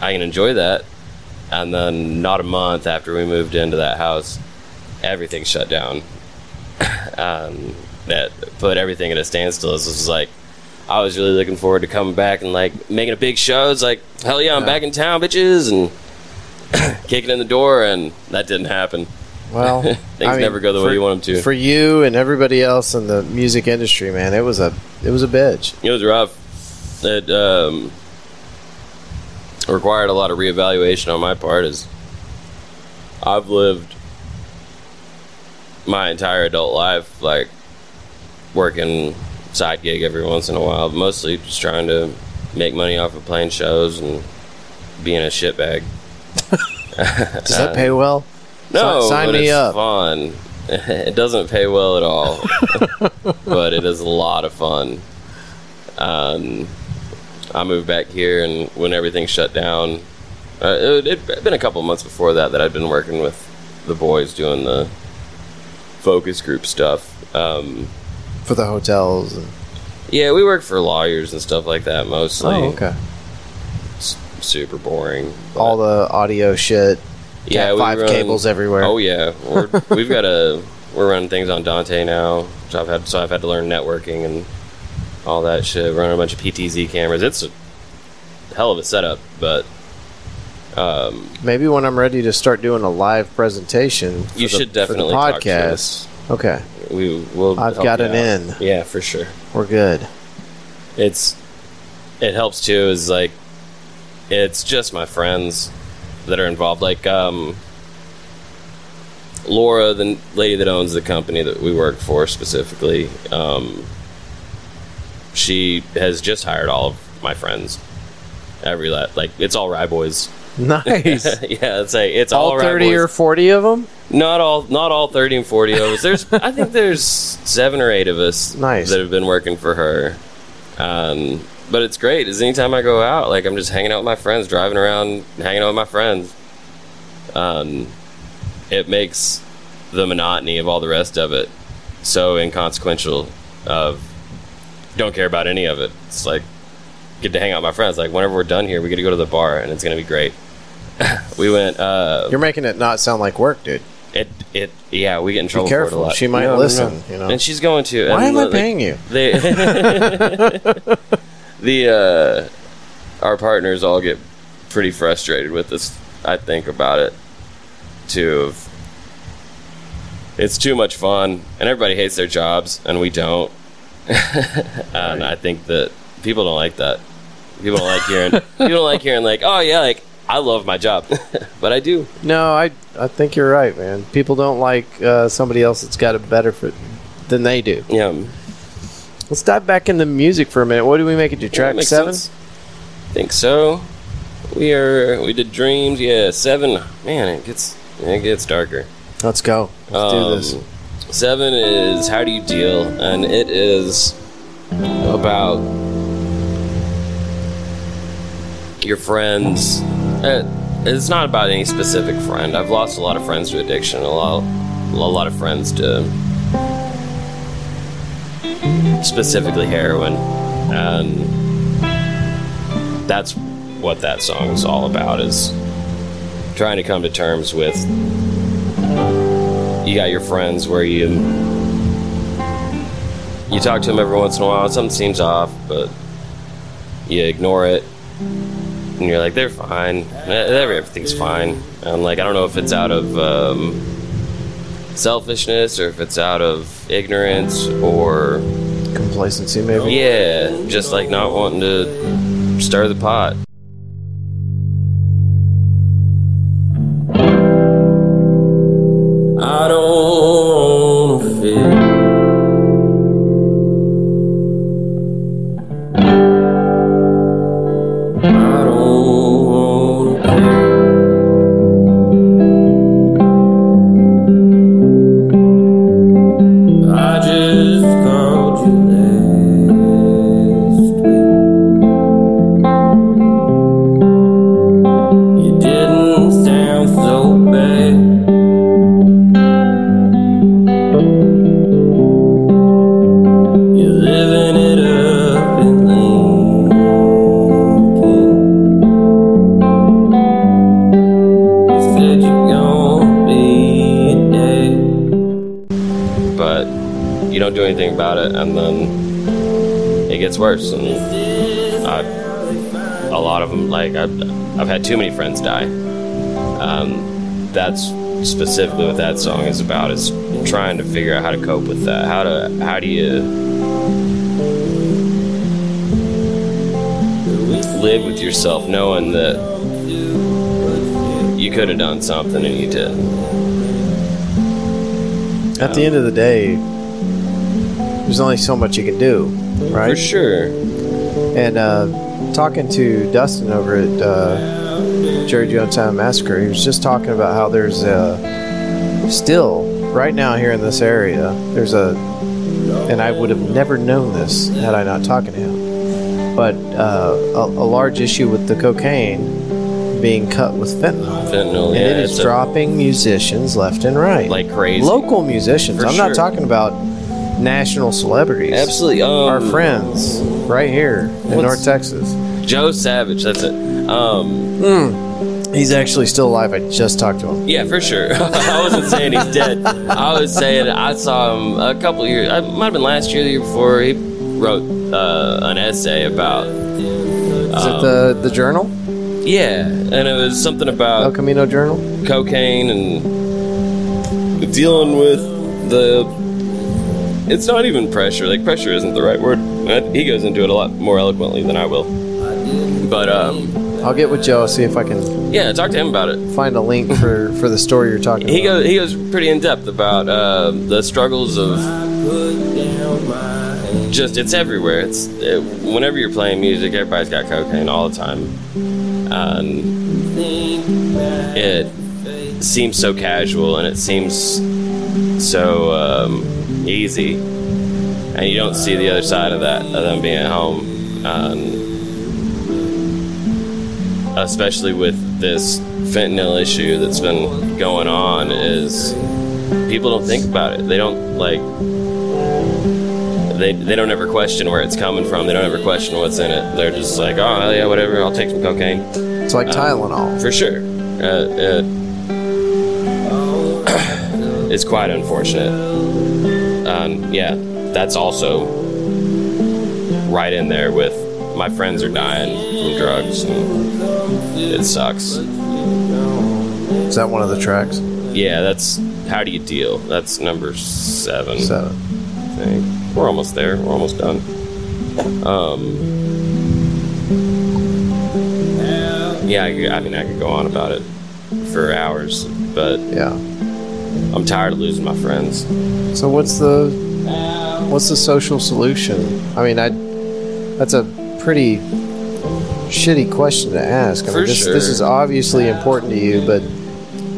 I can enjoy that. And then, not a month after we moved into that house, everything shut down. [coughs] um, that put everything at a standstill. This was like, I was really looking forward to coming back and like making a big show. It's like, hell yeah, I'm Yeah. back in town, bitches, and [coughs] kicking in the door, and that didn't happen. Well, [laughs] Things I mean, never go the way you want them to. For you and everybody else in the music industry, man, it was a it was a bitch. It was rough. It um, required a lot of reevaluation on my part. As I've lived my entire adult life, like working side gig every once in a while, mostly just trying to make money off of playing shows and being a shitbag. [laughs] Does that pay well? [laughs] No, Si- sign me it's up. fun. [laughs] it doesn't pay well at all, [laughs] but it is a lot of fun. Um, I moved back here, and when everything shut down, uh, it had been a couple months before that that I'd been working with the boys doing the focus group stuff. Um, For the hotels. Yeah, we work for lawyers and stuff like that mostly. oh, okay. It's super boring. All the audio shit. Yeah, we five run- cables everywhere. Oh yeah, we're, [laughs] we've got a we're running things on Dante now. So I've had so I've had to learn networking and all that shit. Running a bunch of PTZ cameras. It's a hell of a setup, but um, Maybe when I'm ready to start doing a live presentation, for You the- should definitely the talk to podcast. Okay, we will. I've got an in. Yeah, for sure. we're good. It's it helps too. Is like it's just my friends that are involved. Like um, Laura, the lady that owns the company that we work for specifically, um, she has just hired all of my friends. Every la- like it's all Rye boys. Nice. [laughs] yeah, it's a it's all, all thirty or forty of them. Not all, not all thirty and forty of us. There's, I think there's seven or eight of us Nice. that have been working for her. Um, but it's great. Is anytime I go out, like I'm just hanging out with my friends, driving around, hanging out with my friends. Um, it makes the monotony of all the rest of it so inconsequential. Of don't care about any of it. It's like get to hang out with my friends. Like whenever we're done here, we get to go to the bar, and it's gonna be great. [laughs] we went. Uh, You're making it not sound like work, dude. it it yeah we get in Be trouble for it a careful. lot. She might No, no, listen. no. You know. and she's going to. Why am I like, paying you? They [laughs] [laughs] the uh, our partners all get pretty frustrated with this. I think about it too. It's too much fun, and everybody hates their jobs, and we don't. [laughs] and I think that people don't like that. People don't like hearing. people don't like hearing like, oh yeah, like I love my job, [laughs] but I do. No, I I think you're right, man. People don't like uh, somebody else that's got it better for than they do. Yeah. Let's dive back into the music for a minute. What do we make it to? Track makes seven. sense. think so. We are. We did dreams. Yeah, seven. Man, it gets it gets darker. Let's go. Let's do Um, this. Seven is how do you deal, and it is about your friends. Uh, it's not about any specific friend. I've lost a lot of friends to addiction. A lot, a lot of friends to specifically heroin, and that's what that song is all about. Is trying to come to terms with you got your friends where you you talk to them every once in a while something seems off but you ignore it and you're like they're fine everything's fine and like i don't know if it's out of um, selfishness or if it's out of ignorance or Complacency, maybe. yeah just like not wanting to stir the pot friends die. Um, that's specifically what that song is about. Is trying to figure out how to cope with that. How to, how do you live with yourself, knowing that you could have done something and you did. At the end of the day, there's only so much you can do, right? For sure. And uh, talking to Dustin over at uh, Jerry Jonestown Massacre, he was just talking about how there's uh, still right now here in this area, there's a, and I would have never known this had I not talked to him, but uh, a, a large issue with the cocaine being cut with fentanyl. Fentanyl, And yeah, it is it's a- dropping musicians left and right. like crazy. Local musicians. For I'm sure. not talking about national celebrities. Absolutely. Um, Our friends right here in North Texas. Joe Savage. That's it. Um, He's actually still alive. I just talked to him. yeah, for sure. [laughs] I wasn't saying he's dead. I was saying I saw him a couple years. It might have been last year, the year before. He wrote uh, an essay about. Is Um, it the the journal? Yeah, and it was something about El Camino Journal? cocaine and dealing with the. It's not even pressure. Like pressure isn't the right word. He goes into it a lot more eloquently than I will. But um, I'll get with Joe. See if I can yeah, talk to him about it. find a link for for the story you're talking He about. goes he goes pretty in depth about uh, the struggles of just it's everywhere. It's it, whenever you're playing music, everybody's got cocaine all the time, and it seems so casual and it seems so um, easy, and you don't see the other side of that of them being at home, and especially with this fentanyl issue that's been going on is people don't think about it. They don't like they they don't ever question where it's coming from. They don't ever question what's in it. They're just like, oh yeah, whatever. I'll take some cocaine It's like Tylenol. for sure. Uh, uh, [coughs] is quite unfortunate. Um, yeah, that's also right in there with my friends are dying from drugs. And it sucks. Is that one of the tracks? Yeah, that's how do you deal? That's number seven. Seven. I think we're almost there. We're almost done. Um, yeah, I, I mean, I could go on about it for hours, but Yeah. I'm tired of losing my friends. So what's the what's the social solution? I mean, I that's a pretty shitty question to ask. I mean, this, sure. this is obviously important to you, but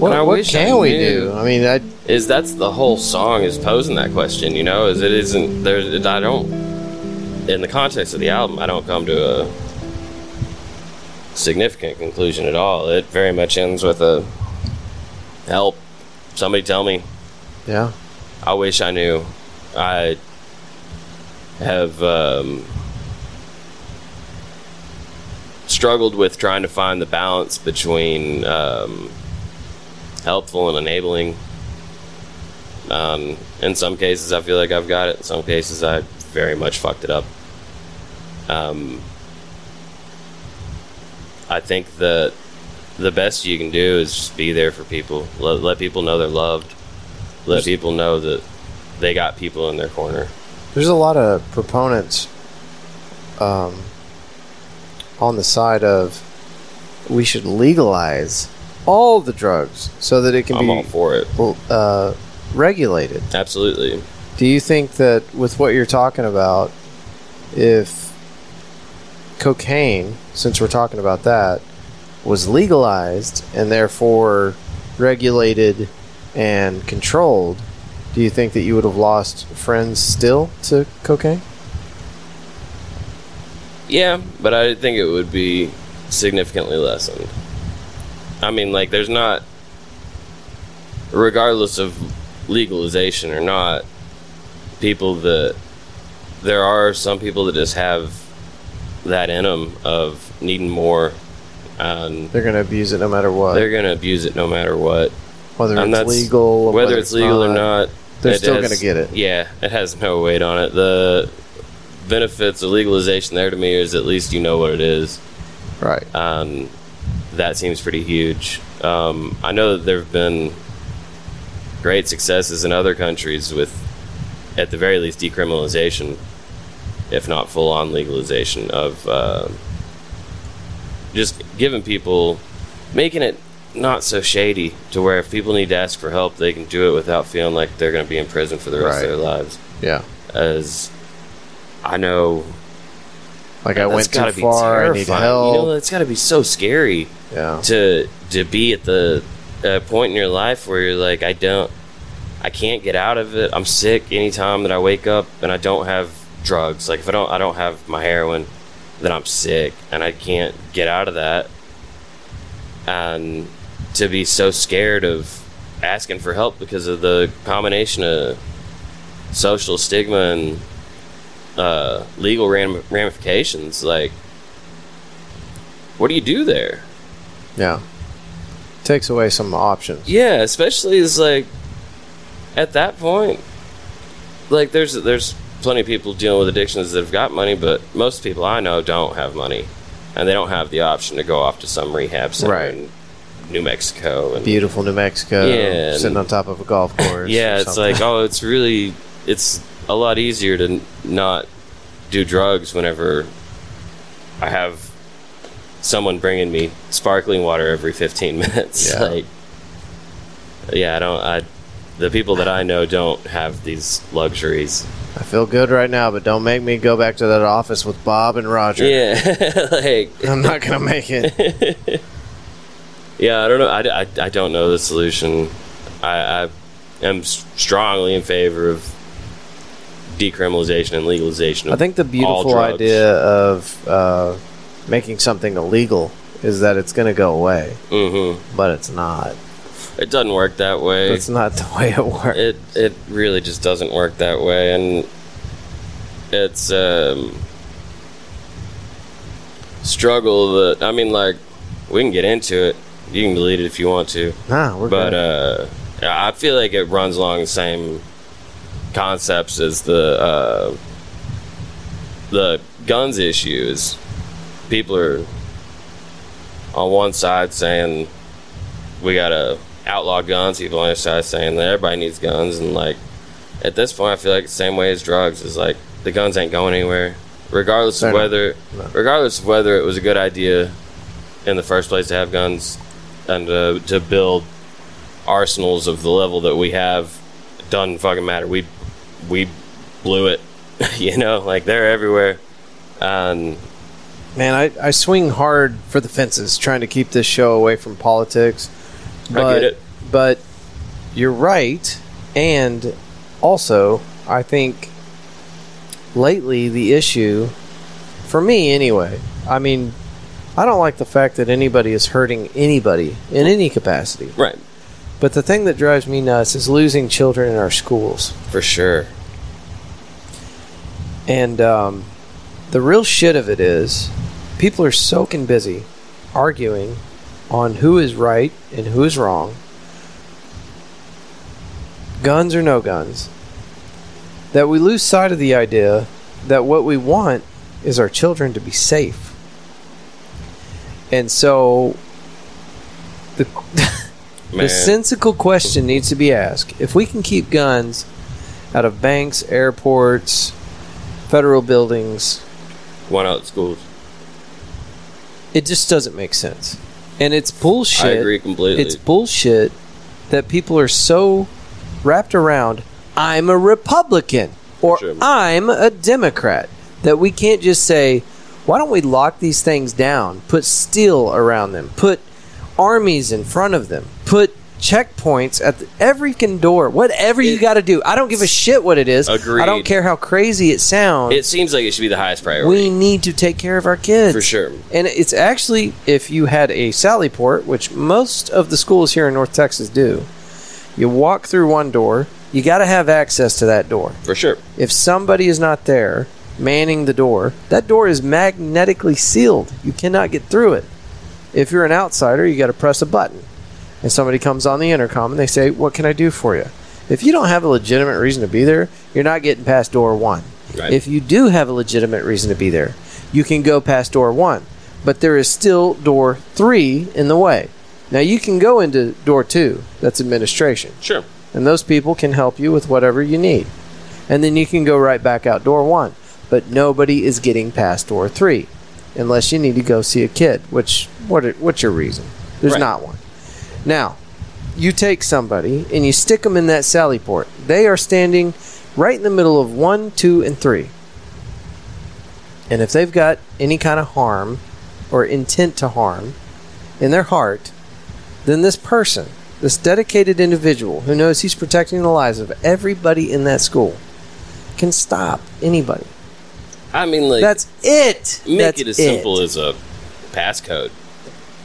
what, what can we do? I mean, I, Is that's the whole song is posing that question? You know, is it isn't there? I don't. In the context of the album, I don't come to a significant conclusion at all. It very much ends with a help. Somebody tell me. yeah, I wish I knew. I have um, struggled with trying to find the balance between um, helpful and enabling. Um, in some cases, I feel like I've got it. In some cases, I very much fucked it up. Um, I think that the best you can do is just be there for people. Let, let people know they're loved. Let people know that they got people in their corner. there's a lot of proponents um, on the side of we should legalize all the drugs so that it can I'm all be for it. uh, regulated. Absolutely. Do you think that with what you're talking about, if cocaine, since we're talking about that, was legalized and therefore regulated and controlled, do you think that you would have lost friends still to cocaine? Yeah, but I think it would be significantly lessened. I mean, like, there's not, regardless of legalization or not, people that, there are some people that just have that in them of needing more, and They're going to abuse it no matter what. they're going to abuse it no matter what. whether and it's legal or whether it's legal or not, they're still gonna get it. Yeah, it has no weight on it. The benefits of legalization there to me is at least you know what it is. Right. Um, that seems pretty huge. Um, I know that there have been great successes in other countries with, at the very least, decriminalization, if not full on legalization, of uh, just giving people, making it not so shady to where if people need to ask for help, they can do it without feeling like they're going to be in prison for the rest Right. of their lives. Yeah. As I know Like I went too far. I need help. You know, it's got to be so scary yeah. to to be at the uh, point in your life where you're like, I don't, I can't get out of it. I'm sick anytime that I wake up and I don't have drugs. Like if I don't, I don't have my heroin, then I'm sick and I can't get out of that. And to be so scared of asking for help because of the combination of social stigma and uh, legal ram- ramifications, like, what do you do there? Yeah. Takes away some options. Yeah, especially as like at that point, like there's there's plenty of people dealing with addictions that have got money, but most people I know don't have money, and they don't have the option to go off to some rehab center Right. in New Mexico. And Beautiful New Mexico. Yeah, Sitting and- on top of a golf course. yeah, it's something. like oh, it's really it's a lot easier to not do drugs whenever I have someone bringing me sparkling water every 15 [laughs] minutes. Yeah. Like, yeah, I don't. I the people that I know don't have these luxuries. I feel good right now, but don't make me go back to that office with Bob and Roger. Yeah, [laughs] like I'm not gonna make it. [laughs] yeah, I don't know. I, I, I don't know the solution. I, I am strongly in favor of decriminalization and legalization. I think the beautiful idea of uh, making something illegal is that it's gonna go away, Mm-hmm. but it's not. It doesn't work that way. It's not the way it works. it it really just doesn't work that way, and it's um struggle that I mean, like we can get into it. You can delete it if you want to, nah, we're but good. uh, I feel like it runs along the same concepts as the uh, the guns issues. People are on one side saying we gotta outlaw guns. People on the other side saying that everybody needs guns, and like at this point, I feel like the same way as drugs is like the guns ain't going anywhere, regardless of whether No. regardless of whether it was a good idea in the first place to have guns and uh, to build arsenals of the level that we have. Doesn't fucking matter. We we blew it. [laughs] you know, like they're everywhere. And Man, I, I swing hard for the fences trying to keep this show away from politics. I get it. But you're right. And also, I think lately the issue, for me anyway, I mean, I don't like the fact that anybody is hurting anybody in any capacity. right, But the thing that drives me nuts is losing children in our schools. for sure. And um, the real shit of it is, people are soaking busy arguing on who is right and who is wrong, guns or no guns, that we lose sight of the idea that what we want is our children to be safe. And so the, [laughs] the Man. sensical question needs to be asked if we can keep guns out of banks, airports, federal buildings, One out schools. it just doesn't make sense. And it's bullshit. I agree completely. It's bullshit that people are so wrapped around I'm a Republican or Sure. I'm a Democrat that we can't just say, why don't we lock these things down, put steel around them, put armies in front of them, put checkpoints at the, every can door, whatever you got to do. I don't give a shit what it is. I don't care how crazy it sounds. it seems like it should be the highest priority. we need to take care of our kids For sure. and it's actually if you had a sally port which most of the schools here in north texas do you walk through one door you got to have access to that door for sure. if somebody is not there manning the door that door is magnetically sealed you cannot get through it if you're an outsider you got to press a button and somebody comes on the intercom and they say what can i do for you if you don't have a legitimate reason to be there you're not getting past door one Right. if you do have a legitimate reason to be there, you can go past door one. But there is still door three in the way. Now you can go into door two, that's administration. Sure. And those people can help you with whatever you need. And then you can go right back out door one. But nobody is getting past door three. Unless you need to go see a kid, which what what's your reason? There's Right. not one. Now, you take somebody and you stick them in that sally port. They are standing right in the middle of one, two, and three. And if they've got any kind of harm or intent to harm in their heart, then this person, this dedicated individual who knows he's protecting the lives of everybody in that school, can stop anybody. I mean, like, That's it. make That's it as simple as a passcode.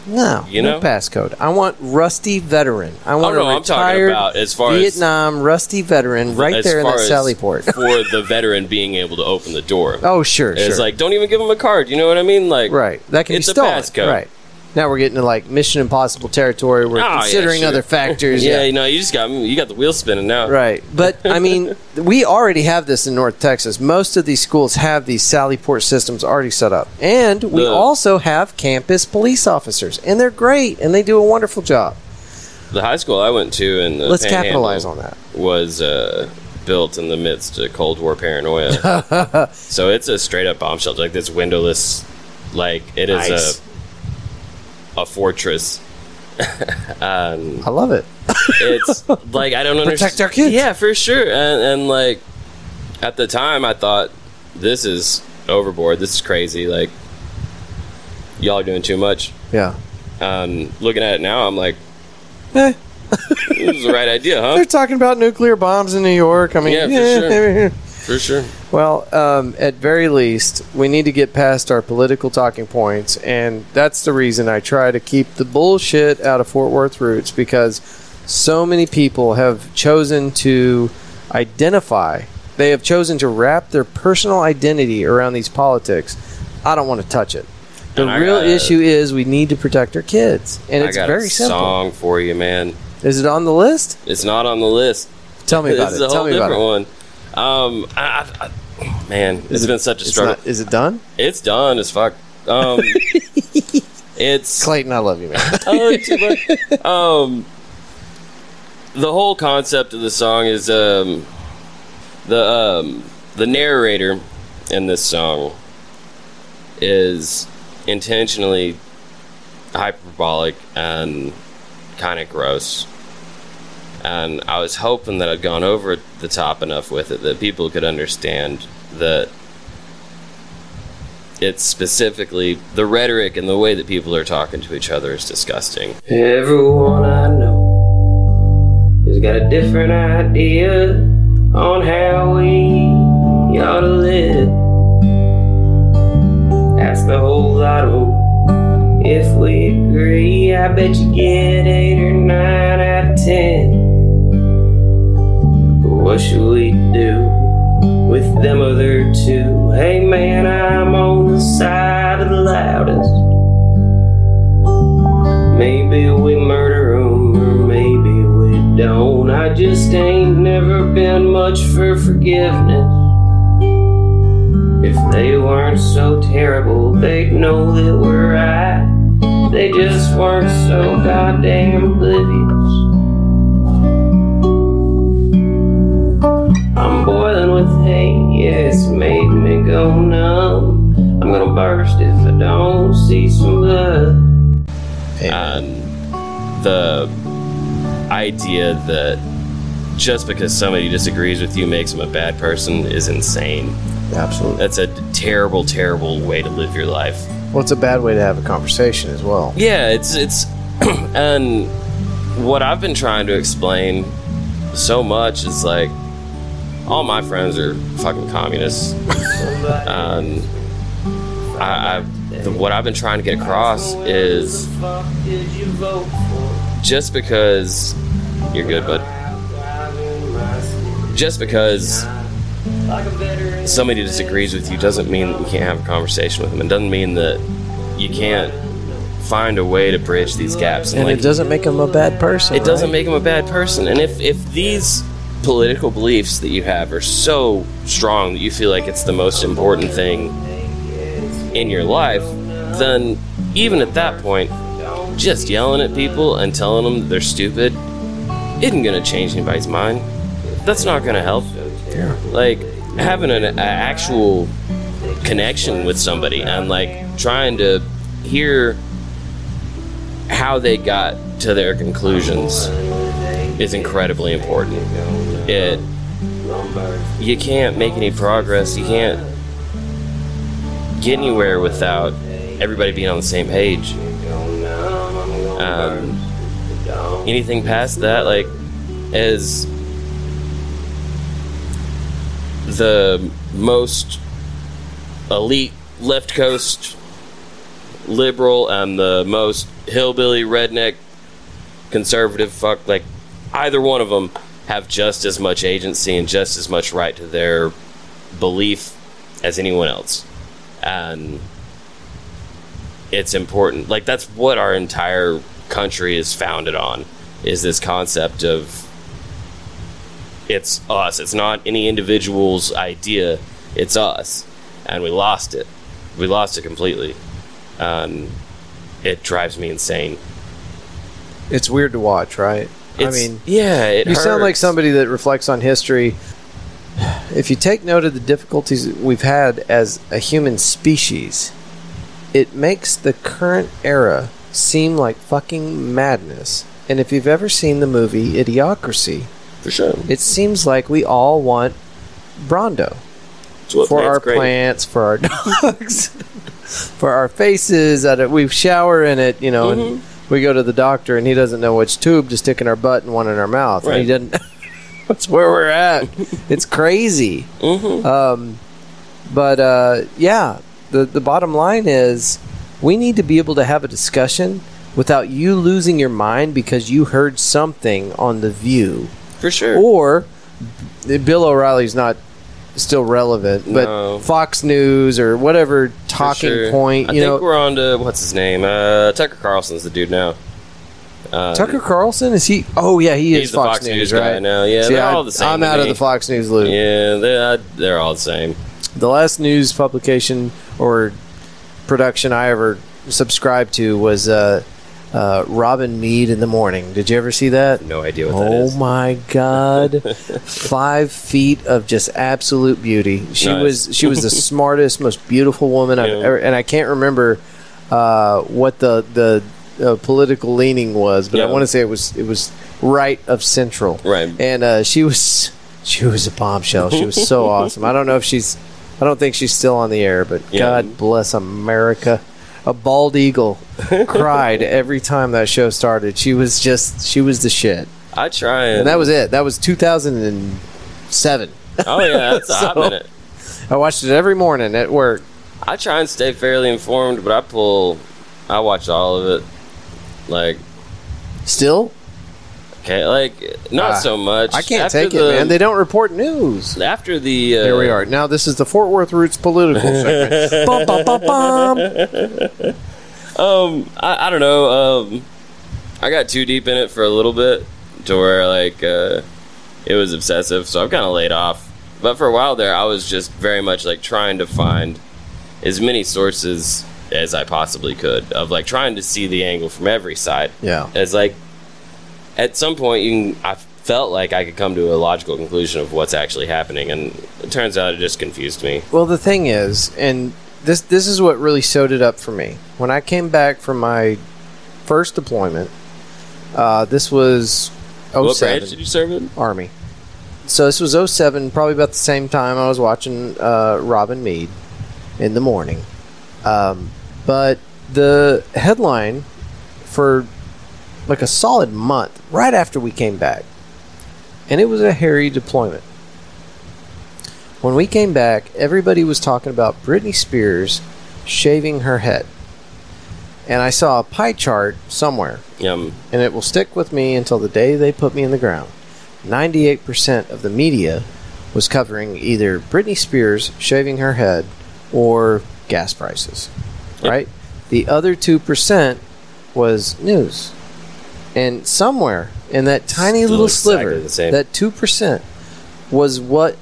No, You no know? passcode. I want rusty veteran. I oh, want Oh, no, a I'm talking retired about as far as- Vietnam rusty veteran right there in that sally port. for [laughs] the veteran being able to open the door. oh, sure, it's sure. like don't even give him a card. You know what I mean? Like right. That can it's be a stolen. passcode. Right. Now we're getting to like Mission Impossible territory. We're Oh, yeah, considering sure. other factors. [laughs] yeah, you know, you just got you got the wheel spinning now. Right. But [laughs] I mean, we already have this in North Texas. Most of these schools have these Sally Port systems already set up. And we The- also have campus police officers, and they're great and they do a wonderful job. The high school I went to and Let's capitalize on that. Was uh, built in the midst of Cold War paranoia, [laughs] so it's a straight up bomb shelter. Like this windowless, like it is Nice. a a fortress. [laughs] um, I love it. it's like I don't understand. [laughs] Protect our kids. Yeah, for sure. And, and like at the time, I thought this is overboard. This is crazy. Like y'all are doing too much. Yeah. Um, looking at it now, I'm like, Eh, this is the right idea, huh? [laughs] they're talking about nuclear bombs in New York. I mean, Yeah, for yeah, sure. For sure. Well, um, at very least, we need to get past our political talking points, and that's the reason I try to keep the bullshit out of Fort Worth roots because so many people have chosen to identify, they have chosen to wrap their personal identity around these politics. I don't want to touch it. The real got a- issue is we need to protect our kids, and it's I got very a simple. song for you, man. Is it on the list? It's not on the list. Tell me about it. Tell whole me about different it. one. Um, I, I, I, man, it's it- been such a struggle. not- is it done? it's done as fuck. Um, [laughs] it's Clayton, I love you, man. [laughs] Oh, too much. um, the whole concept of the song is um, the um, the narrator in this song is intentionally hyperbolic and kind of gross. And I was hoping that I'd gone over the top enough with it that people could understand that it's specifically the rhetoric and the way that people are talking to each other is disgusting. Everyone I know has got a different idea on how we ought to live. Ask the whole lot of if we agree. I bet you get eight or nine out of ten. What should we do with them other two? Hey man, I'm on the side of the loudest. Maybe we murder 'em, or maybe we don't. I just ain't never been much for forgiveness. If they weren't so terrible, they'd know that we're right. They just weren't so goddamn oblivious. Yeah, it's made me go numb. I'm gonna burst if I don't see some blood. and the idea that just because somebody disagrees with you makes them a bad person is insane. Absolutely. That's a terrible, terrible way to live your life. Well, it's a bad way to have a conversation as well. Yeah, it's it's [clears throat] and what I've been trying to explain so much is like all my friends are fucking communists. and [laughs] um, I, I the, what I've been trying to get across is just because you're good, but just because somebody disagrees with you doesn't mean that you can't have a conversation with them. It doesn't mean that you can't find a way to bridge these gaps. And like, it doesn't make them a bad person. it doesn't make them a bad person. And if if these political beliefs that you have are so strong that you feel like it's the most important thing in your life, then even at that point, just yelling at people and telling them that they're stupid isn't going to change anybody's mind. That's not going to help. Like having an a actual connection with somebody and like trying to hear how they got to their conclusions is incredibly important. It you can't make any progress. You can't get anywhere without everybody being on the same page. Um, anything past that, like, as the most elite left coast liberal and the most hillbilly redneck conservative fuck like either one of them have just as much agency and just as much right to their belief as anyone else. And it's important. Like that's what our entire country is founded on is this concept of it's us. It's not any individual's idea. It's us. And we lost it. We lost it completely. And it drives me insane. It's weird to watch, right? I mean, yeah it you sound like somebody that reflects on history. If you take note of the difficulties we've had as a human species, it makes the current era seem like fucking madness. And if you've ever seen the movie Idiocracy, for sure it seems like we all want Brawndo for our great. plants, for our [laughs] dogs, [laughs] for our faces. That we shower in it, you know, Mm-hmm. We go to the doctor, and he doesn't know which tube to stick in our butt and one in our mouth. And he doesn't. [laughs] That's where we're at. it's crazy. Mhm. Um, but uh, yeah, the the bottom line is we need to be able to have a discussion without you losing your mind because you heard something on the View for sure or Bill O'Reilly's not still relevant, but No. Fox News or whatever talking sure. point, I you think know, we're on to what's his name uh tucker carlson's the dude now Uh, Tucker Carlson is he? Oh yeah, he He's is the Fox, News, right? guy now. Yeah, See, they're I, all the same I'm to out of me. the Fox News loop. Yeah, they're, they're all the same. The last news publication or production I ever subscribed to was uh, uh, Robin Meade in the morning. Did you ever see that? No idea what that Oh is. my God! [laughs] Five feet of just absolute beauty. She Nice. was she was the [laughs] smartest, most beautiful woman I've Yeah. ever, and I can't remember uh, what the the uh, political leaning was, but I Yeah. want to say it was it was right of central. Right. And uh, she was she was a bombshell. She was so [laughs] awesome. I don't know if she's I don't think she's still on the air, but Yeah. God bless America. A bald eagle [laughs] cried every time that show started. She was just she was the shit. I try and, And that was it. That was 2007. oh yeah, that's [laughs] a hot So- minute. I watched it every morning at work. I try and stay fairly informed, but I pull, I watch all of it. Like, Still, okay, like not Ah, so much. I can't After take the- it, man. They don't report news. After the uh, Here we are. Now this is the Fort Worth Roots political segment. [laughs] bum, bum, bum, bum. Um, I, I don't know. Um, I got too deep in it for a little bit to where like uh, it was obsessive, so I've kind of laid off. But for a while there, I was just very much like trying to find as many sources as I possibly could of like trying to see the angle from every side. Yeah. It's like at some point you can, I felt like I could come to a logical conclusion of what's actually happening, and it turns out it just confused me. Well, the thing is, and this this is what really sewed it up for me. When I came back from my first deployment, uh, this was What branch did you serve in? Army. So this was 07, probably about the same time I was watching uh, Robin Meade in the morning. Um, but the headline for like a solid month right after we came back, and it was a hairy deployment. When we came back, everybody was talking about Britney Spears shaving her head. And I saw a pie chart somewhere Um, and it will stick with me until the day they put me in the ground. 98% of the media was covering either Britney Spears shaving her head or gas prices, Yep. right? The other 2% was news. And somewhere in that tiny Still little sliver, that 2% was what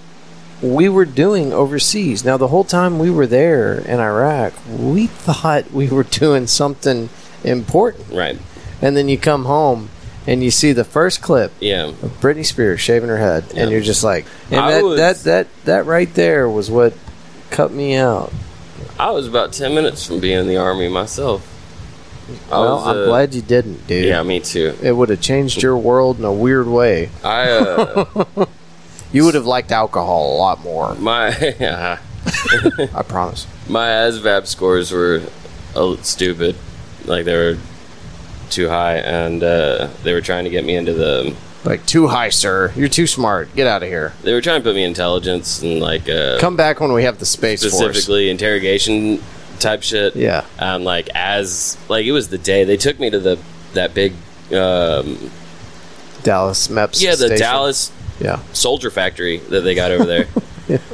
we were doing overseas. Now, the whole time we were there in Iraq, we thought we were doing something important. right. And then you come home and you see the first clip Yeah. of Britney Spears shaving her head, Yeah. and you're just like, and I that, was- that that that right there was what cut me out. I was about 10 minutes from being in the army myself. Well, was, I'm uh, glad you didn't, dude. Yeah, me too. It would have changed your world in a weird way. I, uh, [laughs] You would have liked alcohol a lot more. my, [laughs] I promise. my ASVAB scores were uh, stupid. Like, they were too high, and uh, they were trying to get me into the, Like too high, sir. You're too smart. Get out of here. they were trying to put me in intelligence and, like, uh, Come back when we have the space force. specifically interrogation type shit. Yeah. And, like, as, like, it was the day they took me to the, that big, um, Dallas MEPS. yeah, the station. Dallas Yeah. soldier factory that they got over there. [laughs]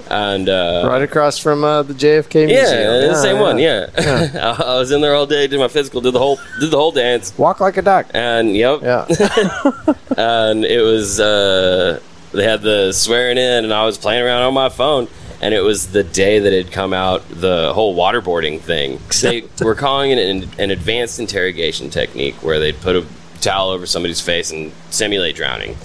And, uh, Right across from uh, the JFK Yeah, Museum. the same one. Yeah, I, [laughs] I was in there all day, did my physical, did the whole, did the whole dance, Walk like a duck. and yep, Yeah. [laughs] and it was uh, they had the swearing in, and I was playing around on my phone, and it was the day that had come out the whole waterboarding thing. They [laughs] were calling it an, an advanced interrogation technique where they'd put a towel over somebody's face and simulate drowning.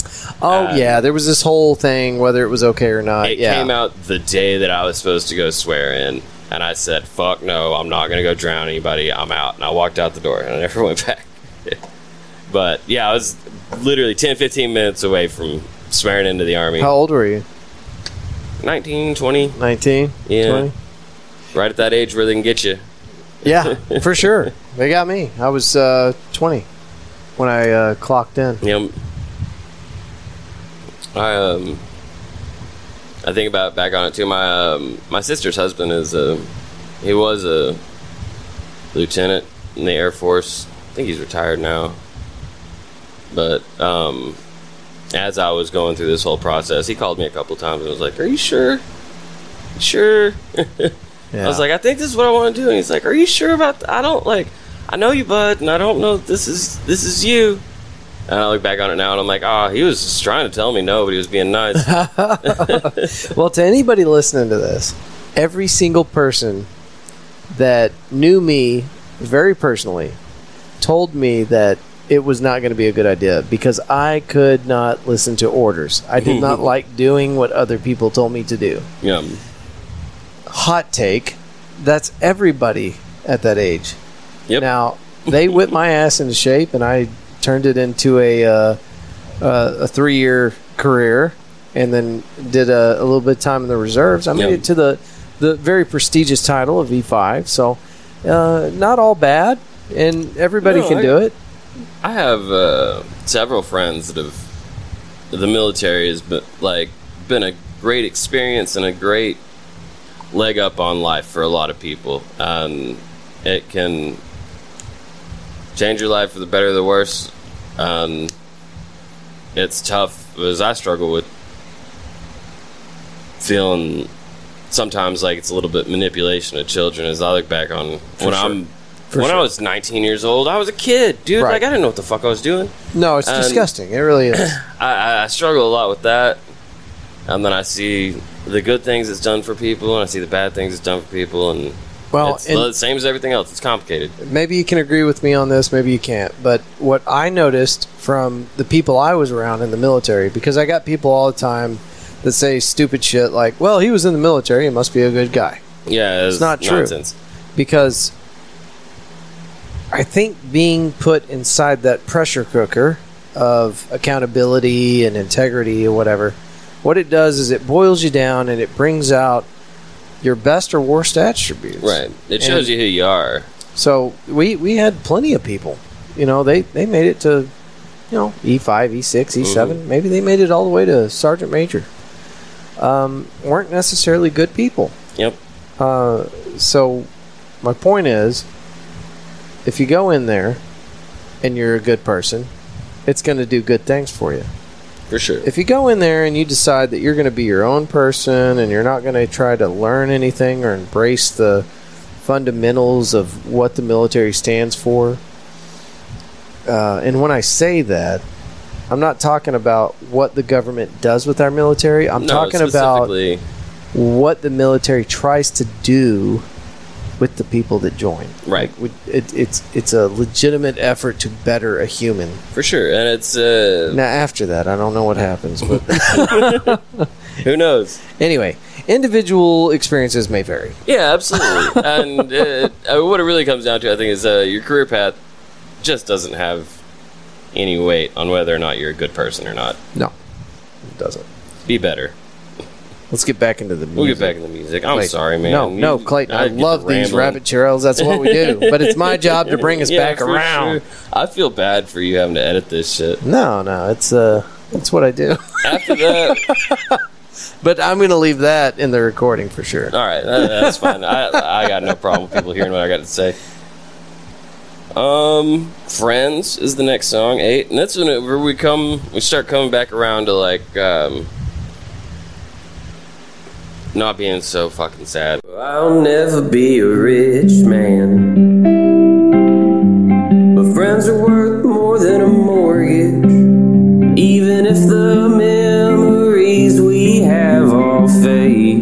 Oh Uh, yeah, there was this whole thing whether it was okay or not. It yeah. came out the day that I was supposed to go swear in, and I said, "Fuck no, I'm not gonna go drown anybody. I'm out." And I walked out the door, and I never [laughs] went back. but yeah, I was literally 10, 15 minutes away from swearing into the army. How old were you? 19, 20, 19? Yeah. 20? right at that age where they can get you. Yeah, [laughs] for sure. They got me. I was uh, 20 when I uh, clocked in. Yep. I um, I think about back on it too. My um, my sister's husband is a he was a lieutenant in the Air Force. I think he's retired now. But um, as I was going through this whole process, he called me a couple times and was like, "Are you sure? Sure?" Yeah. [laughs] I was like, "I think this is what I want to do." And he's like, "Are you sure about? Th- I don't like. I know you, bud, and I don't know if this is this is you." And I look back on it now and I'm like, oh, he was just trying to tell me no, but he was being nice. [laughs] [laughs] Well, to anybody listening to this, every single person that knew me very personally told me that it was not going to be a good idea because I could not listen to orders. I did not [laughs] like doing what other people told me to do. yeah. Hot take that's everybody at that age. Yep. Now, they whipped my [laughs] ass into shape and I turned it into a, uh, uh, a three year career and then did a, a little bit of time in the reserves. I made Yeah. it to the, the very prestigious title of E5. So, uh, not all bad, and everybody No, can I- do it. I have uh, several friends that have the military has been like been a great experience and a great leg up on life for a lot of people. Um, it can change your life for the better or the worse. Um, it's tough as I struggle with feeling sometimes like it's a little bit manipulation of children as I look back on when sure. I'm For when I was 19 years old, I was a kid, dude. Right. Like I didn't know what the fuck I was doing. No, it's disgusting. It really is. [clears throat] I, I, struggle a lot with that, and then I see the good things it's done for people, and I see the bad things it's done for people, and Well, it's the same as everything else. It's complicated. maybe you can agree with me on this, maybe you can't. But what I noticed from the people I was around in the military, because I got people all the time that say stupid shit like, well, he was in the military, he must be a good guy. Yeah, it's, not true. nonsense. Because I think being put inside that pressure cooker of accountability and integrity or whatever, what it does is it boils you down and it brings out your best or worst attributes. Right. It shows And- you who you are. So we we had plenty of people. You know, they they made it to, you know, E five, E six, E 7 Maybe they made it all the way to sergeant major. Um, weren't necessarily good people. Yep. Uh, so my point is, if you go in there and you're a good person, it's going to do good things for you. For sure. If you go in there and you decide that you're going to be your own person and you're not going to try to learn anything or embrace the fundamentals of what the military stands for, uh, and when I say that, I'm not talking about what the government does with our military. I'm no, talking about what the military tries to do with the people that join. Right. Like, it, it's it's a legitimate effort to better a human. for sure, and it's uh, Now after that, I don't know what happens, but [laughs] who knows. anyway, individual experiences may vary. Yeah, absolutely. [laughs] and uh, uh, what it really comes down to, I think, is uh, your career path just doesn't have any weight on whether or not you're a good person or not. No, it doesn't. Be better. Let's get back into the music. We'll get back in the music. I'm Clayton. sorry, man. No, You- no, Clayton. I, get love these rabbit trails. That's what we do. [laughs] but it's my job to bring us Yeah, back around. sure. I feel bad for you having to edit this shit. No, no, it's uh, it's what I do. After that, [laughs] but I'm going to leave that in the recording for sure. all right, that- that's fine. I, I got no problem with people hearing what I got to say. Um, Friends is the next song, eight, and that's when it, where we come, we start coming back around to like, um, not being so fucking sad. I'll never be a rich man. But friends are worth more than a mortgage. Even if the memories we have all fade.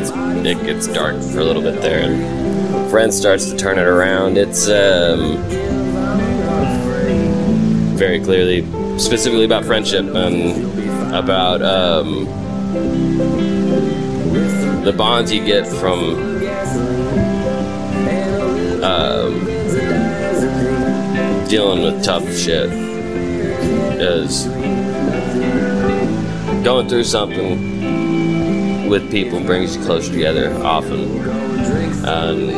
Gets it gets dark for a little bit there and friend starts to turn it around. It's um very clearly specifically about friendship and about um the bonds you get from um dealing with tough shit is going through something with people brings you closer together often. And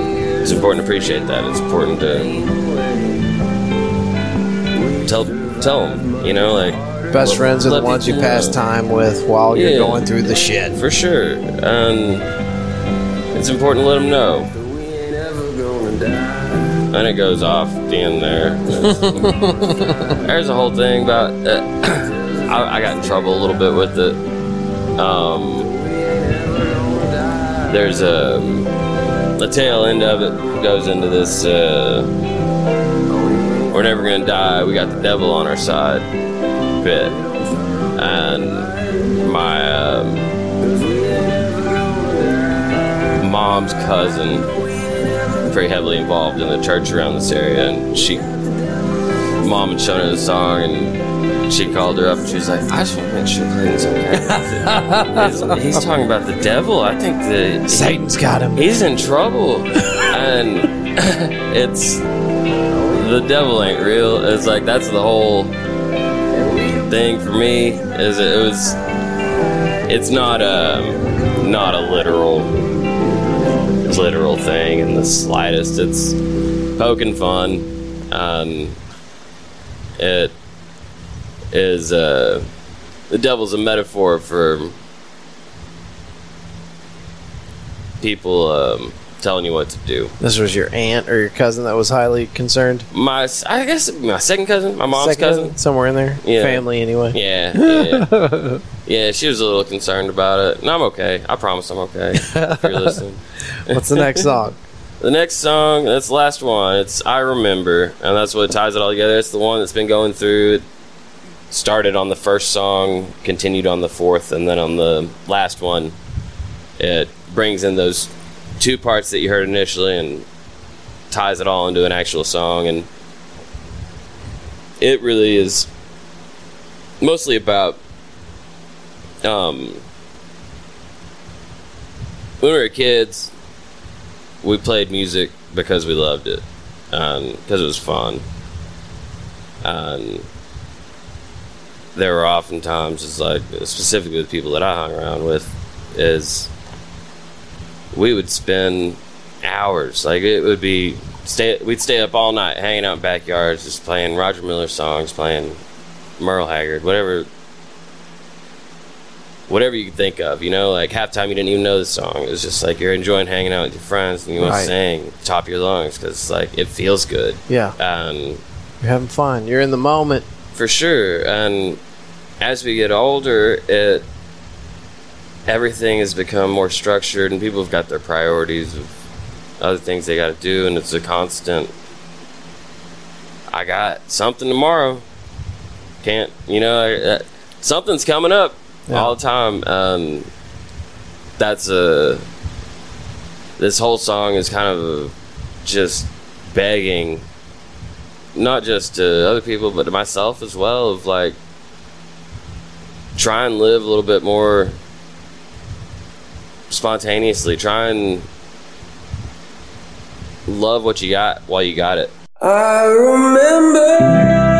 it's important to appreciate that. It's important to tell tell them, you know, like Best friends are the ones you pass know. time with while you're Yeah. going through the shit. for sure. And it's important to let them know. And it goes off the end there. [laughs] There's a whole thing about. Uh, [coughs] I, I got in trouble a little bit with it. Um, there's a the tail end of it goes into this. Uh, we're never gonna die. We got the devil on our side. Bit, and my. Um, mom's cousin very heavily involved in the church around this area and she mom had shown her the song and she called her up and she was like i just want to make sure clayton's okay. He's, [laughs] he's talking about the devil. I think that Satan's got him. he's in trouble. And [laughs] it's the devil ain't real. It's like that's the whole thing for me is it was it's not a not a literal literal thing in the slightest. It's poking fun. Um, it is uh, the devil's a metaphor for people um, telling you what to do This was your aunt or your cousin that was highly concerned. my i guess my second cousin my mom's Second cousin somewhere in there. Yeah. Family anyway. Yeah, [laughs] yeah, yeah. She was a little concerned about it, and I'm okay. I promise I'm okay. If you're listening, [laughs] What's the next song? [laughs] the next song, that's the last one. It's "I Remember," and that's what ties it all together. It's the one that's been going through. Started on the first song, continued on the fourth, and then on the last one, it brings in those two parts that you heard initially and ties it all into an actual song. And it really is mostly about um, when we were kids, we played music because we loved it, because it was fun. And there were often times, it's like specifically with people that I hung around with, is we would spend hours. Like it would be stay. We'd stay up all night hanging out in backyards, just playing Roger Miller songs, playing Merle Haggard, whatever whatever you could think of, you know, like half time you didn't even know the song. It was just like you're enjoying hanging out with your friends and you want Right. to sing top of your lungs because like it feels good. Yeah. And You're having fun. You're in the moment. For sure, and as we get older, it everything has become more structured and people have got their priorities of other things they got to do, and it's a constant. I got something tomorrow. Can't you know? I, uh, something's coming up Yeah. all the time. Um, that's a. This whole song is kind of just begging, not just to other people, but to myself as well. Of like, try and live a little bit more spontaneously. Try and love what you got while you got it. I remember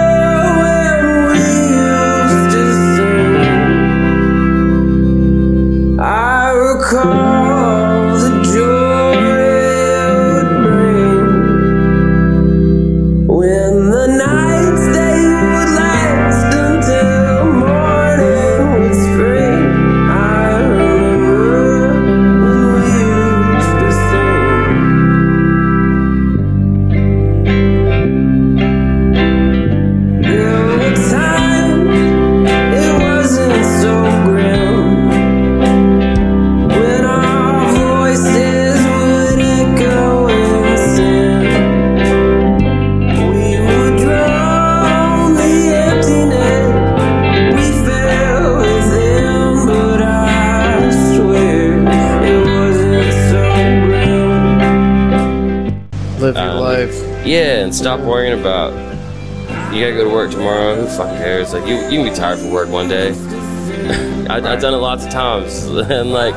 gotta go to work tomorrow. Who fucking cares? Like you, you can be tired from work one day. [laughs] I, I've done it lots of times, [laughs] and like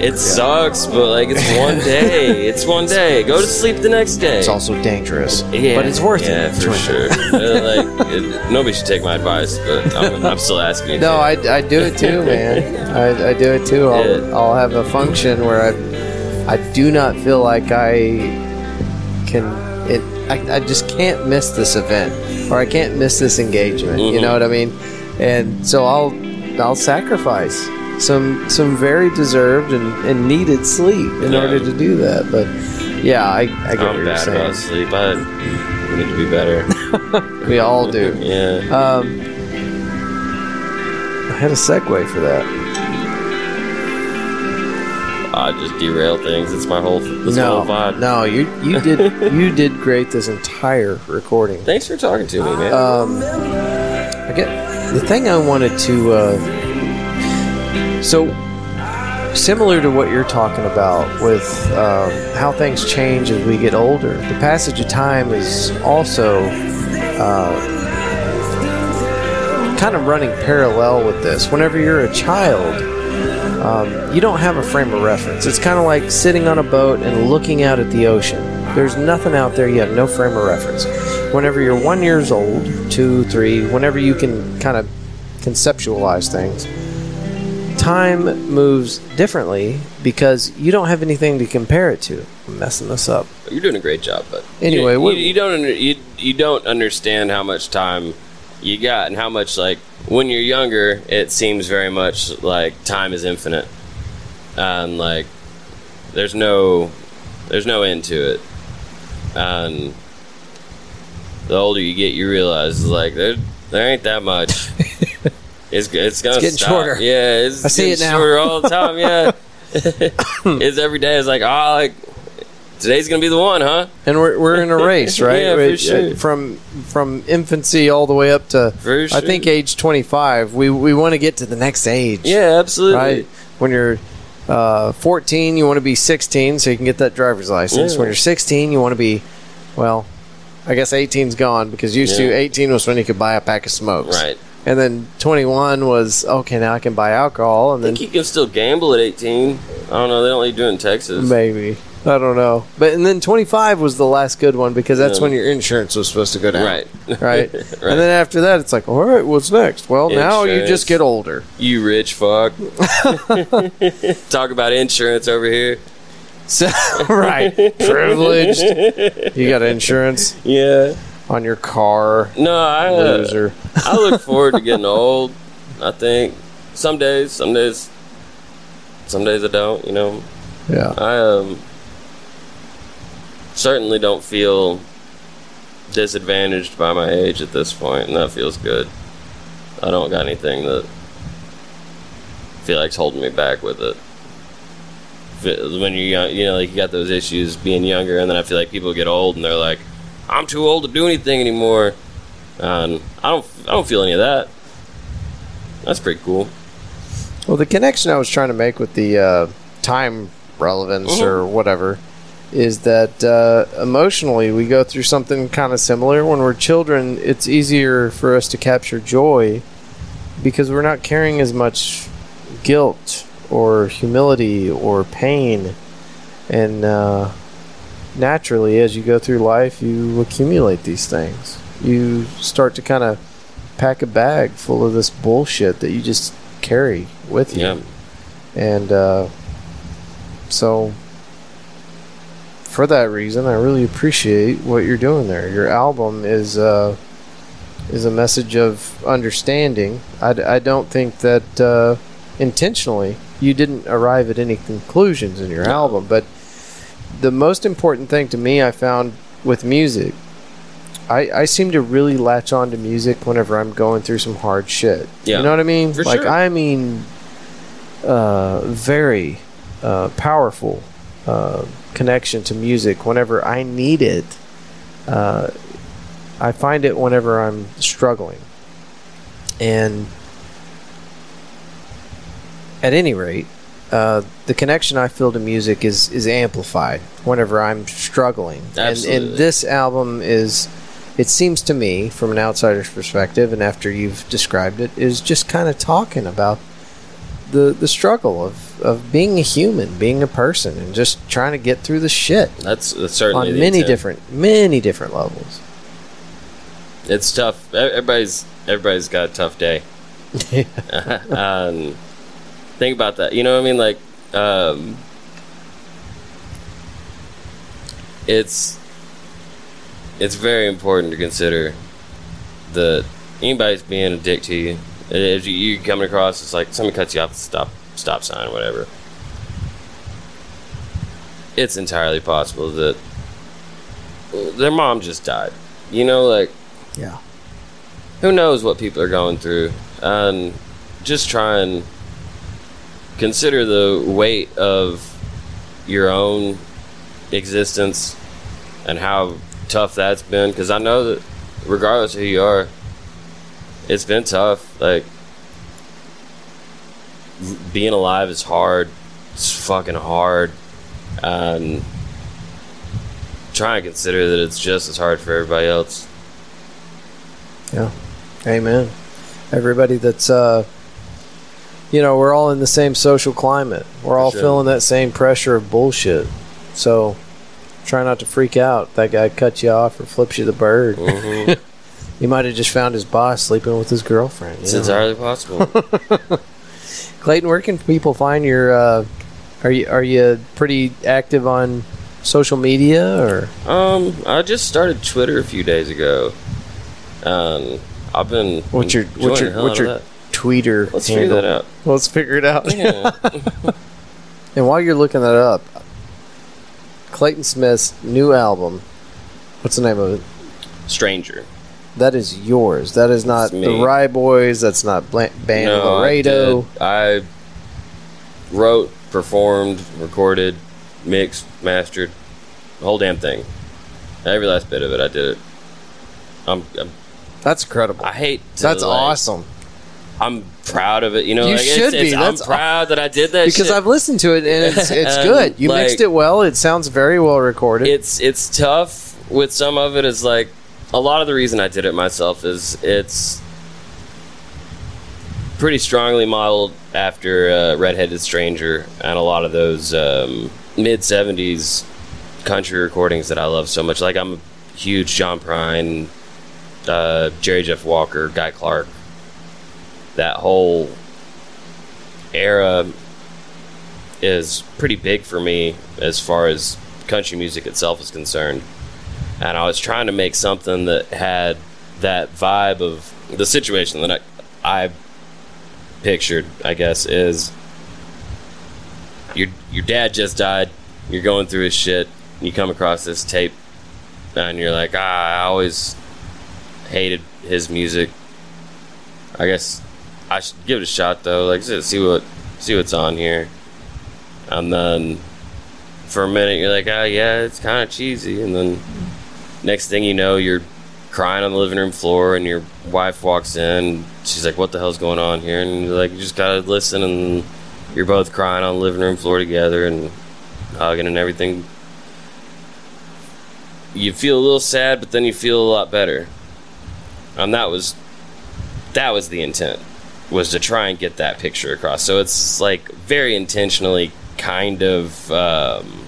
It sucks, but like it's one [laughs] day. It's one day. Go to sleep the next day. It's also dangerous, yeah, but it's worth yeah, it. for sure. Uh, like it, nobody should take my advice, but I'm, I'm still asking you. No. I, I do it too, man. I, I do it too. I'll, Yeah. I'll have a function where I, I do not feel like I can. I, I just can't miss this event, or I can't miss this engagement. You Mhm. know what I mean? And so I'll I'll sacrifice some some very deserved and, and needed sleep in Yeah. order to do that. But yeah, I, I get what I'm you're bad saying. about sleep. I need to be better. [laughs] We all do. [laughs] Yeah. Um, I had a segue for that. Derail things. It's my whole. My no, whole vibe. no, you you did [laughs] you did great this entire recording. Thanks for talking to me, man. Um, I get the thing I wanted to. Uh, so similar to what you're talking about with um, how things change as we get older, the passage of time is also uh, kind of running parallel with this. Whenever you're a child, um, you don't have a frame of reference. It's kind of like sitting on a boat and looking out at the ocean. There's nothing out there. You have no frame of reference. Whenever you're one years old, two, three, whenever you can kind of conceptualize things, time moves differently because you don't have anything to compare it to. I'm messing this up. You're doing a great job, but Anyway, you, you, you don't under, you, you don't understand how much time you got and how much like when you're younger, it seems very much like time is infinite, and like there's no there's no end to it, and the older you get, you realize like there there ain't that much. [laughs] It's it's gonna getting stop. shorter. Yeah, it's I see it now. shorter all the time. Yeah, [laughs] it's every day. It's like oh, like today's gonna be the one, huh? And we're, we're in a race, [laughs] right? Yeah, for We- sure. From from infancy all the way up to For I think age 25. We we want to get to the next age. Yeah, absolutely. right? When you're uh, 14, you want to be 16 so you can get that driver's license. Yeah. When you're 16, you want to be, well, I guess 18's gone because used to 18 was when you could buy a pack of smokes. Right. And then 21 was okay. Now I can buy alcohol, and I then you can still gamble at 18. I don't know. They don't you do it in Texas. maybe I don't know. But and then 25 was the last good one because that's Yeah. when your insurance was supposed to go down. Right. [laughs] Right. [laughs] Right. And then after that, it's like, all right, what's next? Well, now you Insurance. just get older. You rich fuck. [laughs] Talk about insurance over here. So, right. Privileged. You got insurance Yeah. on your car. No, I uh, Loser. I look forward to getting old. I think some days, some days, some days I don't. You know, Yeah. I um certainly don't feel disadvantaged by my age at this point, and that feels good. I don't got anything that feel like's holding me back with it. When you're young, you know, like you got those issues being younger, and then I feel like people get old and they're like, "I'm too old to do anything anymore," and I don't, I don't feel any of that. That's pretty cool. Well, the connection I was trying to make with the uh, time relevance Mhm. or whatever is that uh, emotionally we go through something kind of similar. When we're children, it's easier for us to capture joy because we're not carrying as much guilt or humility or pain. And uh, naturally, as you go through life, you accumulate these things. You start to kind of pack a bag full of this bullshit that you just carry with you. Yeah. And uh, so, for that reason, I really appreciate what you're doing there. Your album is uh, is a message of understanding. I, d- I don't think that uh, intentionally you didn't arrive at any conclusions in your No. album, but the most important thing to me I found with music. I, I seem to really latch on to music whenever I'm going through some hard shit. Yeah. You know what I mean? For like sure. I mean uh, very uh, powerful uh, connection to music whenever I need it. Uh, I find it whenever I'm struggling. And at any rate, uh, the connection I feel to music is, is amplified whenever I'm struggling. And, Absolutely. and this album is, it seems to me, from an outsider's perspective, and after you've described it, is just kind of talking about the the struggle of of, of being a human, being a person, and just trying to get through the shit That's, that's certainly on many intent. different many different levels. It's tough. Everybody's everybody's got a tough day. [laughs] [laughs] um, think about that. You know what I mean? Like, um, it's it's very important to consider that anybody's being a dick to you. If you, you coming across, it's like somebody cuts you off stop stop sign whatever. It's entirely possible that their mom just died. You know, like yeah. who knows what people are going through and just try and consider the weight of your own existence and how tough that's been because i know that regardless of who you are it's been tough like being alive is hard it's fucking hard and try and consider that it's just as hard for everybody else Yeah. Amen. Everybody that's uh you know, we're all in the same social climate. We're all sure. feeling that same pressure of bullshit. So try not to freak out. That guy cuts you off or flips you the bird. [laughs] Mhm. He might have just found his boss sleeping with his girlfriend. you it's know? entirely possible [laughs] Clayton, where can people find your uh are you are you pretty active on social media or Um, I just started Twitter a few days ago. Um, I've been what's your what's your what's your Tweeter Let's figure handle? that out. Let's figure it out. Yeah. [laughs] And while you're looking that up, Clayton Smith's new album, what's the name of it? Stranger. That is yours. That is not It's me. the Rye Boys. That's not Bla- Band No, I, Laredo. did. I wrote, performed, recorded, mixed, mastered, the whole damn thing. Every last bit of it, I did it. I'm, I'm That's incredible. I hate. To, That's like, awesome. I'm proud of it. You know, You like, it's- should it's- be. I'm That's aw- proud that I did that Because shit. I've listened to it and it's [laughs] it's good. You like- mixed it well. It sounds very well recorded. it's it's tough with some of it is like a lot of the reason I did it myself is it's pretty strongly modeled after uh, Redheaded Stranger and a lot of those um, mid 70s country recordings that I love so much. Like I'm a huge John Prine, uh, Jerry Jeff Walker, Guy Clark. That whole era is pretty big for me as far as country music itself is concerned. And I was trying to make something that had that vibe of the situation that I, I pictured, I guess, is your your dad just died, you're going through his shit, you come across this tape and you're like, ah, I always hated his music. I guess I should give it a shot though, like see what see what's on here. And then for a minute you're like, oh yeah, it's kind of cheesy, and then next thing you know, you're crying on the living room floor, and your wife walks in. She's like, "What the hell's going on here?" And you're like, "You just gotta listen." And you're both crying on the living room floor together and hugging and everything. You feel a little sad, but then you feel a lot better. And that was that was the intent was to try and get that picture across. So it's like very intentionally kind of um,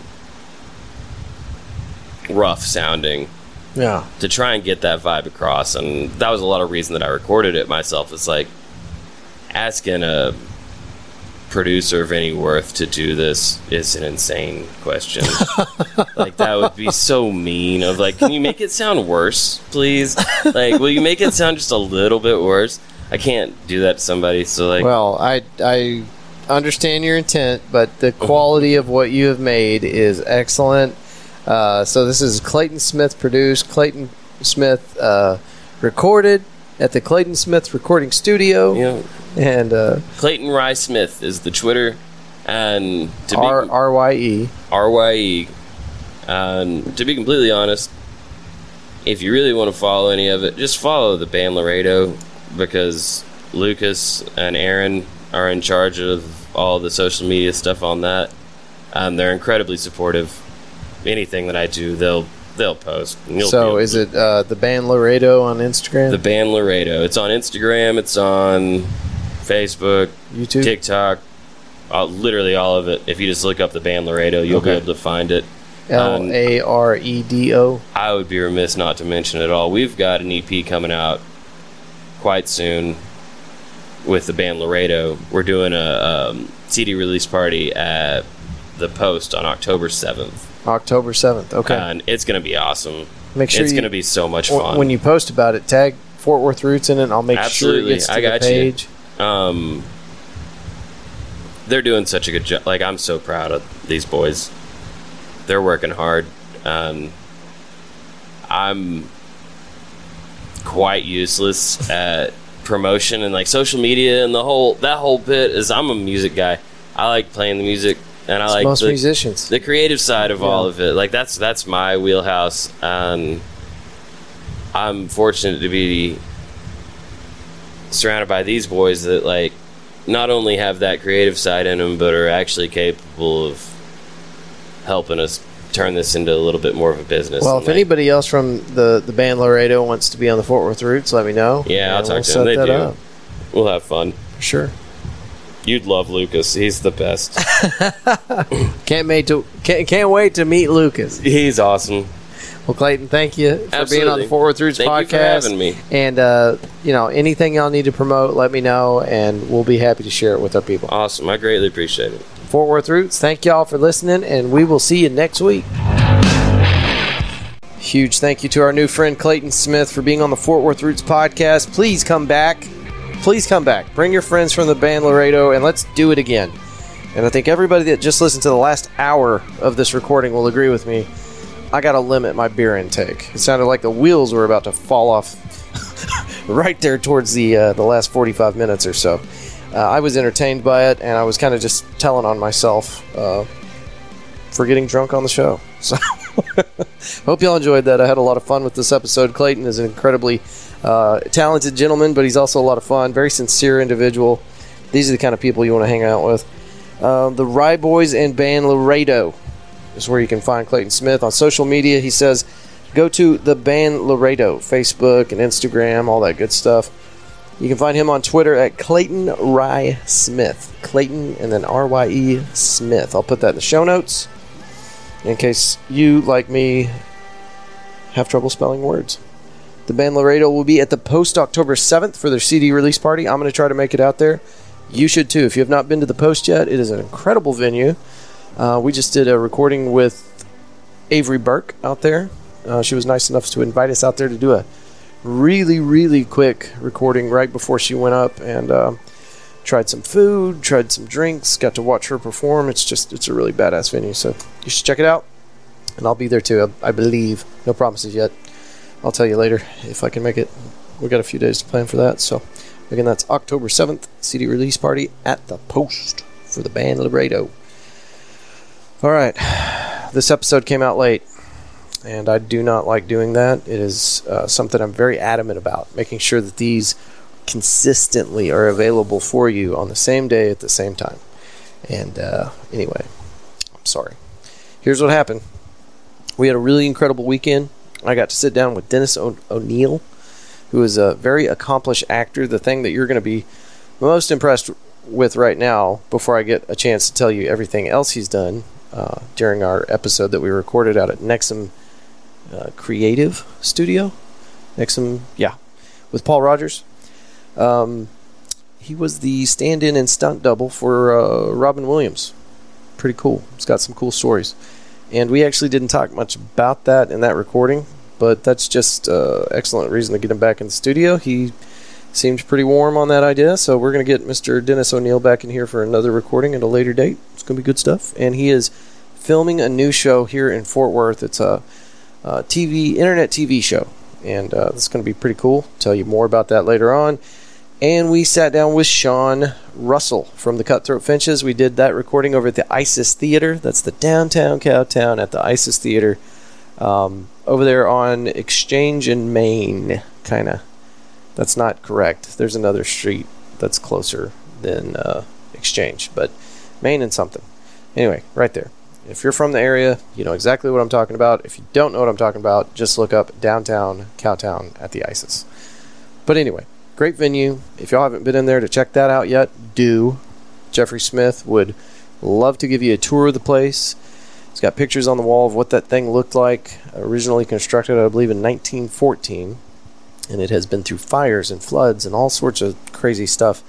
rough sounding yeah. to try and get that vibe across and that was a lot of reason that i recorded it myself it's like asking a producer of any worth to do this is an insane question [laughs] like that would be so mean of like can you make it sound worse please like will you make it sound just a little bit worse i can't do that to somebody so like Well, I I understand your intent, but the quality of what you have made is excellent. Uh, so this is Clayton Smith produced, Clayton Smith uh, recorded at the Clayton Smith Recording Studio, know and uh, clayton rye smith is the twitter and to be R R Y E. And to be completely honest, if you really want to follow any of it, just follow the band Laredo because Lucas and Aaron are in charge of all the social media stuff on that. And they're incredibly supportive. Anything that I do, they'll they'll post. So is it uh, the band Laredo on Instagram, the band Laredo? It's on Instagram. It's on Facebook, YouTube? TikTok, uh, literally all of it. If you just look up the band Laredo, you'll be able to find it. L A R E D O. I would be remiss not to mention it all. We've got an EP coming out quite soon with the band Laredo. We're doing a um, CD release party at the Post on October 7th. October seventh. Okay. And it's going to be awesome. Make sure it's going to be so much fun. When you post about it, tag Fort Worth Roots in it. and I'll make Absolutely. sure it gets to I the got you. page. um, they're doing such a good job. Like, I'm so proud of these boys. They're working hard. Um, I'm quite useless at promotion and like social media and the whole that whole bit is I'm a music guy. I like playing the music and I It's like most the, musicians. the creative side of all of it. Like that's that's my wheelhouse, and I'm fortunate to be surrounded by these boys that like not only have that creative side in them, but are actually capable of helping us turn this into a little bit more of a business. well, if like, anybody else from the, the band Laredo wants to be on the Fort Worth Roots, let me know. Yeah, I'll talk we'll to set them. They that do. up we'll have fun. for sure. You'd love Lucas. He's the best. [laughs] Can't wait to can't, can't wait to meet Lucas. He's awesome. Well, Clayton, thank you for being on the Absolutely. Fort Worth Roots Thank you for podcast. having me. And uh, you know, anything y'all need to promote, let me know, and we'll be happy to share it with our people. Awesome. I greatly appreciate it. Fort Worth Roots, thank y'all for listening, and we will see you next week. Huge thank you to our new friend Clayton Smith for being on the Fort Worth Roots podcast. Please come back. Please come back. Bring your friends from the band Laredo, and let's do it again. And I think everybody that just listened to the last hour of this recording will agree with me. I got to limit my beer intake. It sounded like the wheels were about to fall off [laughs] right there towards the uh, the last 45 minutes or so. Uh, I was entertained by it, and I was kind of just telling on myself uh, for getting drunk on the show. [laughs] So, [laughs] hope y'all enjoyed that. I had a lot of fun with this episode. Clayton is an incredibly uh, talented gentleman, but he's also a lot of fun. Very sincere individual. These are the kind of people you want to hang out with. Um, the Rye Boys and Band Laredo is where you can find Clayton Smith on social media. He says, go to the band Laredo, Facebook and Instagram, all that good stuff. You can find him on Twitter at Clayton Rye Smith. Clayton and then R Y E Smith. I'll put that in the show notes in case you, like me, have trouble spelling words. The band Laredo will be at the Post October 7th for their CD release party. I'm going to try to make it out there. You should too. If you have not been to the Post yet, it is an incredible venue. Uh, we just did a recording with Avery Burke out there. Uh, she was nice enough to invite us out there to do a really, really quick recording right before she went up and um, tried some food, tried some drinks, got to watch her perform. It's just, it's a really badass venue. So you should check it out. And I'll be there too, I, I believe. No promises yet. I'll tell you later if I can make it. we got a few days to plan for that. So again, that's October 7th, CD release party at the Post for the band Laredo. All right. This episode came out late and I do not like doing that. It is uh, something I'm very adamant about, making sure that these consistently are available for you on the same day at the same time. And uh, anyway, I'm sorry. Here's what happened. We had a really incredible weekend. I got to sit down with Dennis o- O'Neill, who is a very accomplished actor. The thing that you're going to be most impressed with right now, before I get a chance to tell you everything else he's done uh, during our episode that we recorded out at Nexum uh, Creative Studio. Nexum, yeah, with Paul Rogers. Um, he was the stand-in and stunt double for uh, Robin Williams. Pretty cool. He's got some cool stories, and we actually didn't talk much about that in that recording, but that's just uh, excellent reason to get him back in the studio. He seemed pretty warm on that idea, so we're going to get Mr. Dennis O'Neill back in here for another recording at a later date. It's going to be good stuff, and he is filming a new show here in Fort Worth. It's a, a TV, internet TV show, and uh, it's going to be pretty cool. Tell you more about that later on. And we sat down with Sean Russell from the Cutthroat Finches. We did that recording over at the ISIS Theater. That's the downtown Cowtown at the ISIS Theater um, over there on Exchange and Main, kind of. That's not correct. There's another street that's closer than uh, Exchange, but Main and something. Anyway, right there. If you're from the area, you know exactly what I'm talking about. If you don't know what I'm talking about, just look up downtown Cowtown at the ISIS. But anyway, great venue. If y'all haven't been in there to check that out yet, do. Jeffrey Smith would love to give you a tour of the place. It's got pictures on the wall of what that thing looked like. Originally constructed, I believe, in 1914, and it has been through fires and floods and all sorts of crazy stuff.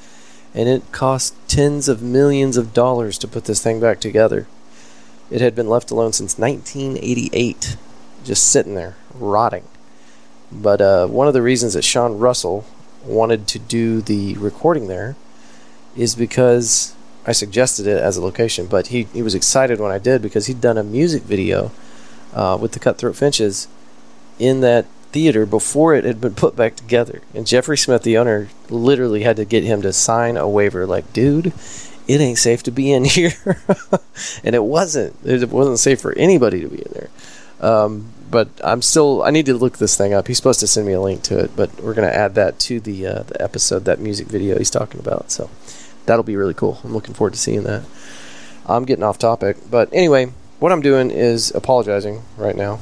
And it cost tens of millions of dollars to put this thing back together. It had been left alone since 1988, just sitting there, rotting. But uh, one of the reasons that Sean Russell wanted to do the recording there is because I suggested it as a location, but he, he was excited when I did because he'd done a music video uh, with the Cutthroat Finches in that theater before it had been put back together. And Jeffrey Smith, the owner, literally had to get him to sign a waiver like, dude, it ain't safe to be in [laughs] here. and it wasn't. It wasn't safe for anybody to be in there. Um, but I'm still. I need to look this thing up. He's supposed to send me a link to it, but we're gonna add that to the uh, the episode, that music video he's talking about. So that'll be really cool. I'm looking forward to seeing that. I'm getting off topic, but anyway, what I'm doing is apologizing right now.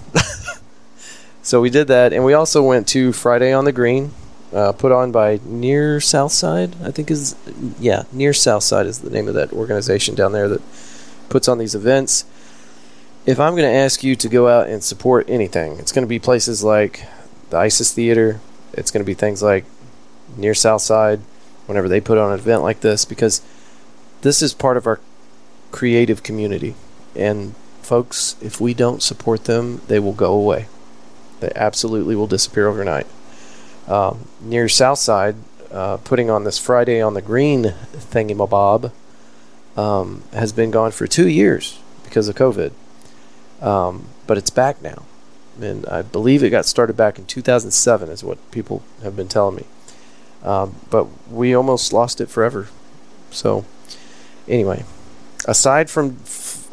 [laughs] so we did that, and we also went to Friday on the Green, uh, put on by Near Southside. I think is yeah, Near Southside is the name of that organization down there that puts on these events if I'm going to ask you to go out and support anything, it's going to be places like the ISIS Theater. It's going to be things like near Southside, whenever they put on an event like this, because this is part of our creative community. And folks, if we don't support them, they will go away. They absolutely will disappear overnight. Um, near Southside, uh, putting on this Friday on the Green thingamabob um, has been gone for two years because of COVID. Um, but it's back now. And I believe it got started back in 2007, is what people have been telling me. Um, but we almost lost it forever. So, anyway, aside from,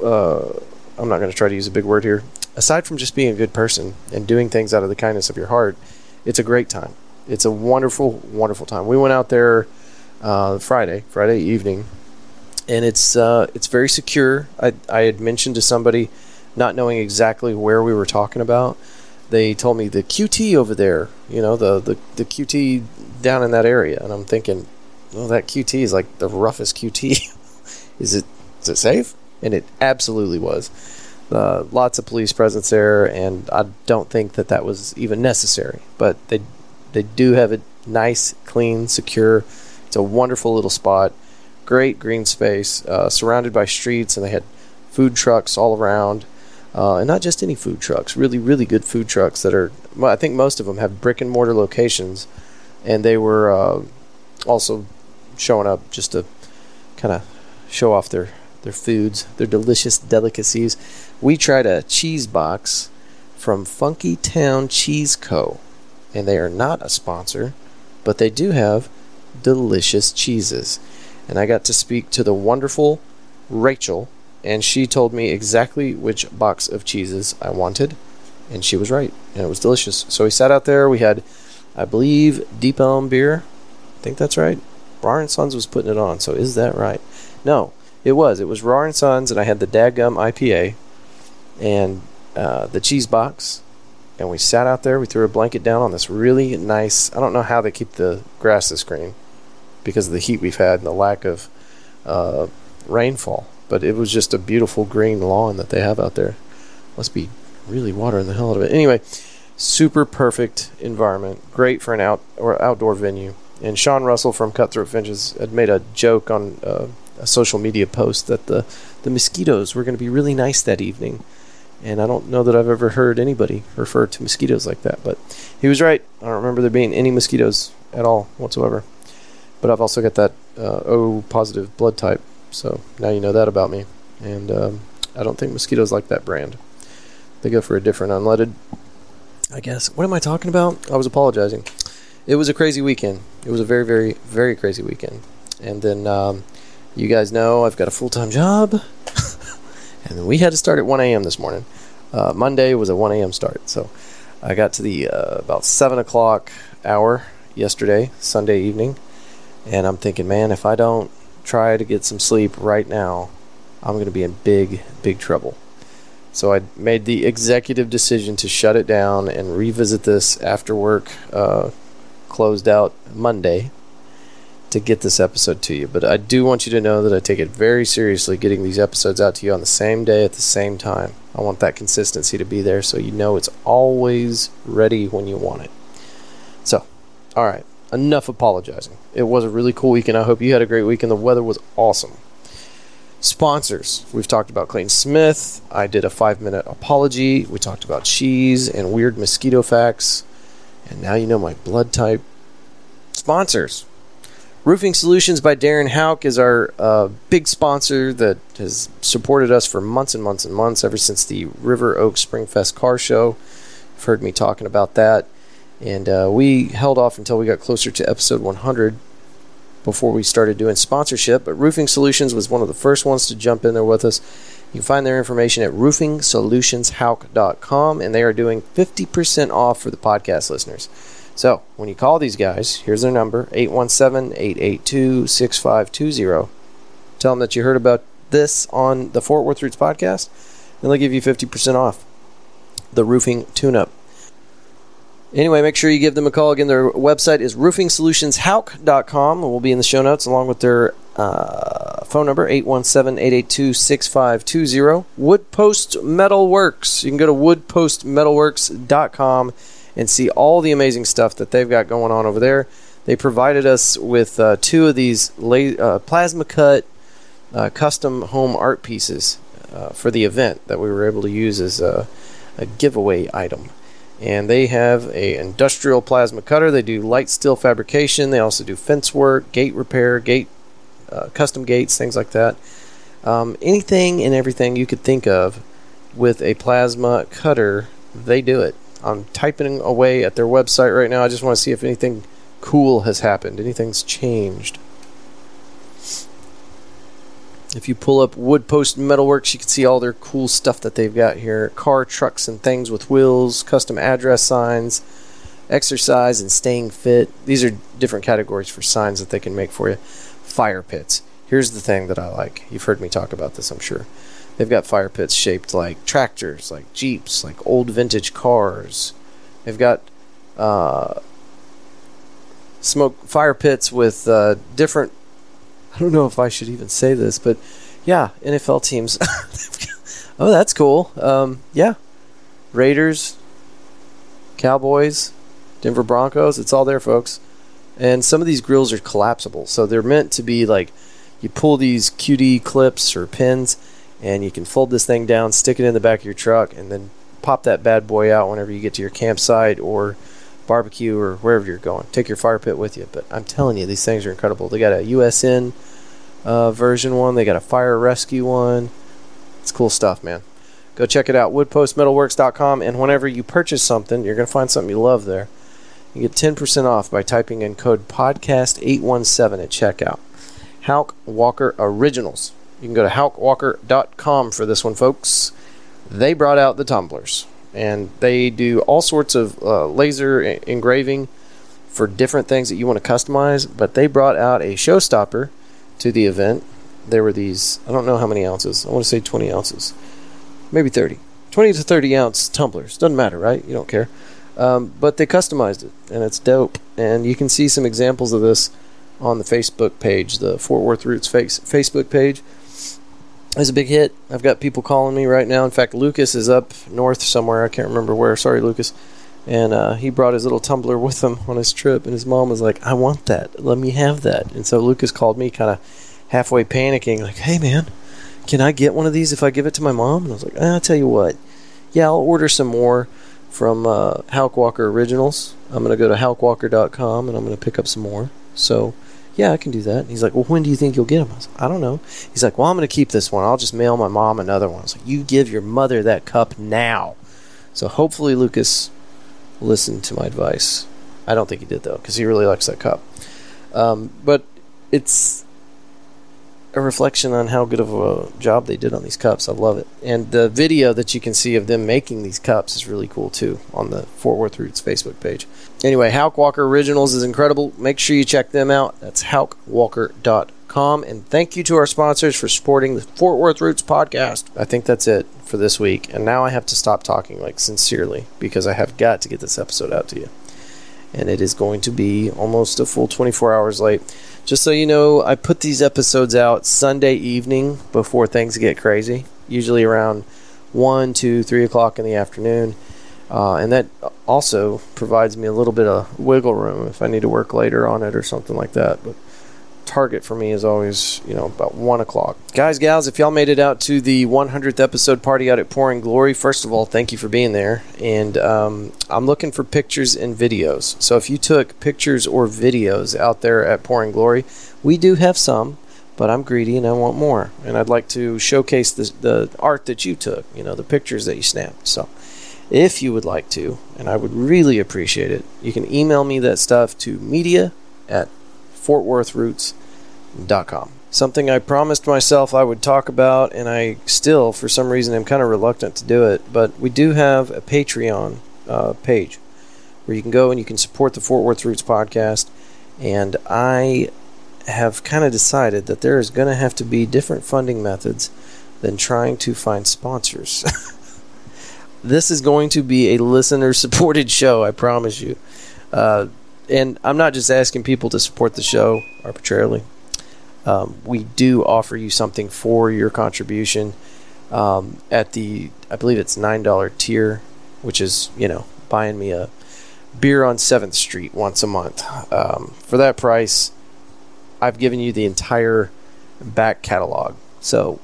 uh, I'm not going to try to use a big word here, aside from just being a good person and doing things out of the kindness of your heart, it's a great time. It's a wonderful, wonderful time. We went out there uh, Friday, Friday evening, and it's uh, it's very secure. I, I had mentioned to somebody not knowing exactly where we were talking about, they told me the QT over there, you know, the, the, the QT down in that area. And I'm thinking, well, that QT is like the roughest QT. [laughs] is it is it safe? And it absolutely was. Uh, lots of police presence there, and I don't think that that was even necessary. But they they do have a nice, clean, secure. It's a wonderful little spot. Great green space, uh, surrounded by streets, and they had food trucks all around. Uh, and not just any food trucks, really, really good food trucks that are, I think most of them have brick and mortar locations. And they were uh, also showing up just to kind of show off their, their foods, their delicious delicacies. We tried a cheese box from Funky Town Cheese Co. And they are not a sponsor, but they do have delicious cheeses. And I got to speak to the wonderful Rachel and she told me exactly which box of cheeses I wanted, and she was right, and it was delicious. So we sat out there. We had, I believe, Deep Ellum beer. I think that's right. Rahr and Sons was putting it on. So is that right? No, it was. It was Rahr and Sons, and I had the Dadgum IPA and uh, the cheese box. And we sat out there. We threw a blanket down on this really nice. I don't know how they keep the grass this green because of the heat we've had and the lack of uh, rainfall but it was just a beautiful green lawn that they have out there. Must be really watering the hell out of it. Anyway, super perfect environment, great for an out or outdoor venue. And Sean Russell from Cutthroat Finches had made a joke on uh, a social media post that the the mosquitoes were going to be really nice that evening. And I don't know that I've ever heard anybody refer to mosquitoes like that, but he was right. I don't remember there being any mosquitoes at all whatsoever. But I've also got that uh, O positive blood type, so now you know that about me. And um, I don't think mosquitoes like that brand. They go for a different unleaded. I guess. What am I talking about? I was apologizing. It was a crazy weekend. It was a very, very, very crazy weekend. And then um, you guys know I've got a full time job. [laughs] and we had to start at 1 a.m. this morning. Uh, Monday was a 1 a.m. start. So I got to the uh, about 7 o'clock hour yesterday, Sunday evening. And I'm thinking, man, if I don't try to get some sleep right now, I'm going to be in big, big trouble. So I made the executive decision to shut it down and revisit this after work uh, closed out Monday. to get this episode to you. But I do want you to know that I take it very seriously getting these episodes out to you on the same day at the same time. I want that consistency to be there so you know it's always ready when you want it. So, all right, enough apologizing. It was a really cool weekend. I hope you had a great weekend. The weather was awesome. Sponsors. We've talked about Clayton Smith. I did a five minute apology. We talked about cheese and weird mosquito facts. And now you know my blood type. Sponsors. Roofing Solutions by Darren Hauk is our uh, big sponsor that has supported us for months and months and months, ever since the River Oak Springfest car show. You've heard me talking about that. And uh, we held off until we got closer to episode 100 before we started doing sponsorship. But Roofing Solutions was one of the first ones to jump in there with us. You can find their information at roofingsolutionshauk.com, and they are doing 50% off for the podcast listeners. So when you call these guys, here's their number 817 882 6520. Tell them that you heard about this on the Fort Worth Roots podcast, and they'll give you 50% off the roofing tune up. Anyway, make sure you give them a call. Again, their website is roofingsolutionshauk.com, and we'll be in the show notes along with their uh, phone number, 817-882-6520. Wood Post Metal Works. You can go to woodpostmetalworks.com and see all the amazing stuff that they've got going on over there. They provided us with uh, two of these la- uh, plasma cut uh, custom home art pieces uh, for the event that we were able to use as a, a giveaway item and they have a industrial plasma cutter. They do light steel fabrication. They also do fence work, gate repair, gate uh, custom gates, things like that. Um, anything and everything you could think of with a plasma cutter, they do it. I'm typing away at their website right now. I just want to see if anything cool has happened, anything's changed. If you pull up Wood Post Metalworks, you can see all their cool stuff that they've got here car, trucks, and things with wheels, custom address signs, exercise, and staying fit. These are different categories for signs that they can make for you. Fire pits. Here's the thing that I like. You've heard me talk about this, I'm sure. They've got fire pits shaped like tractors, like Jeeps, like old vintage cars. They've got uh, smoke fire pits with uh, different I don't know if I should even say this, but yeah, NFL teams. [laughs] oh, that's cool. Um, yeah, Raiders, Cowboys, Denver Broncos. It's all there, folks. And some of these grills are collapsible, so they're meant to be like you pull these QD clips or pins, and you can fold this thing down, stick it in the back of your truck, and then pop that bad boy out whenever you get to your campsite or barbecue or wherever you're going. Take your fire pit with you. But I'm telling you, these things are incredible. They got a USN uh, version one. They got a fire rescue one. It's cool stuff, man. Go check it out. Woodpostmetalworks.com. And whenever you purchase something, you're going to find something you love there. You get 10% off by typing in code podcast817 at checkout. Hauk Walker Originals. You can go to haukwalker.com for this one, folks. They brought out the tumblers and they do all sorts of uh, laser engraving for different things that you want to customize. But they brought out a showstopper to the event. There were these, I don't know how many ounces. I want to say 20 ounces, maybe 30. 20 to 30 ounce tumblers. Doesn't matter, right? You don't care. Um, but they customized it, and it's dope. And you can see some examples of this on the Facebook page, the Fort Worth Roots face, Facebook page. It's a big hit. I've got people calling me right now. In fact, Lucas is up north somewhere. I can't remember where. Sorry, Lucas. And uh, he brought his little tumbler [laughs] with him on his trip. And his mom was like, I want that. Let me have that. And so Lucas called me kind of halfway panicking, like, hey, man, can I get one of these if I give it to my mom? And I was like, ah, I'll tell you what. Yeah, I'll order some more from uh, Walker Originals. I'm going to go to haukwalker.com and I'm going to pick up some more. So yeah, I can do that. And he's like, well, when do you think you'll get them? I was like, I don't know. He's like, well, I'm going to keep this one. I'll just mail my mom another one. I was like, you give your mother that cup now. So hopefully Lucas listened to my advice. I don't think he did though, because he really likes that cup. Um, but it's a reflection on how good of a job they did on these cups. I love it. And the video that you can see of them making these cups is really cool too on the Fort Worth Roots Facebook page. Anyway, Hauk Walker Originals is incredible. Make sure you check them out. That's haukwalker.com. And thank you to our sponsors for supporting the Fort Worth Roots podcast. I think that's it for this week. And now I have to stop talking like sincerely because I have got to get this episode out to you. And it is going to be almost a full 24 hours late. Just so you know, I put these episodes out Sunday evening before things get crazy, usually around 1, 2, 3 o'clock in the afternoon. Uh, and that also provides me a little bit of wiggle room if I need to work later on it or something like that. But target for me is always, you know, about 1 o'clock. Guys, gals, if y'all made it out to the 100th episode party out at Pouring Glory, first of all, thank you for being there. And um, I'm looking for pictures and videos. So if you took pictures or videos out there at Pouring Glory, we do have some. But I'm greedy and I want more. And I'd like to showcase the, the art that you took, you know, the pictures that you snapped. So if you would like to, and I would really appreciate it, you can email me that stuff to media at fortworthroots.com. Something I promised myself I would talk about, and I still, for some reason, am kind of reluctant to do it. But we do have a Patreon uh, page where you can go and you can support the Fort Worth Roots podcast. And I have kind of decided that there is going to have to be different funding methods than trying to find sponsors. [laughs] this is going to be a listener supported [laughs] show, I promise you. Uh, and I'm not just asking people to support the show arbitrarily. Um, we do offer you something for your contribution um, at the, I believe it's $9 tier, which is, you know, buying me a beer on 7th Street once a month. Um, for that price, I've given you the entire back catalog. So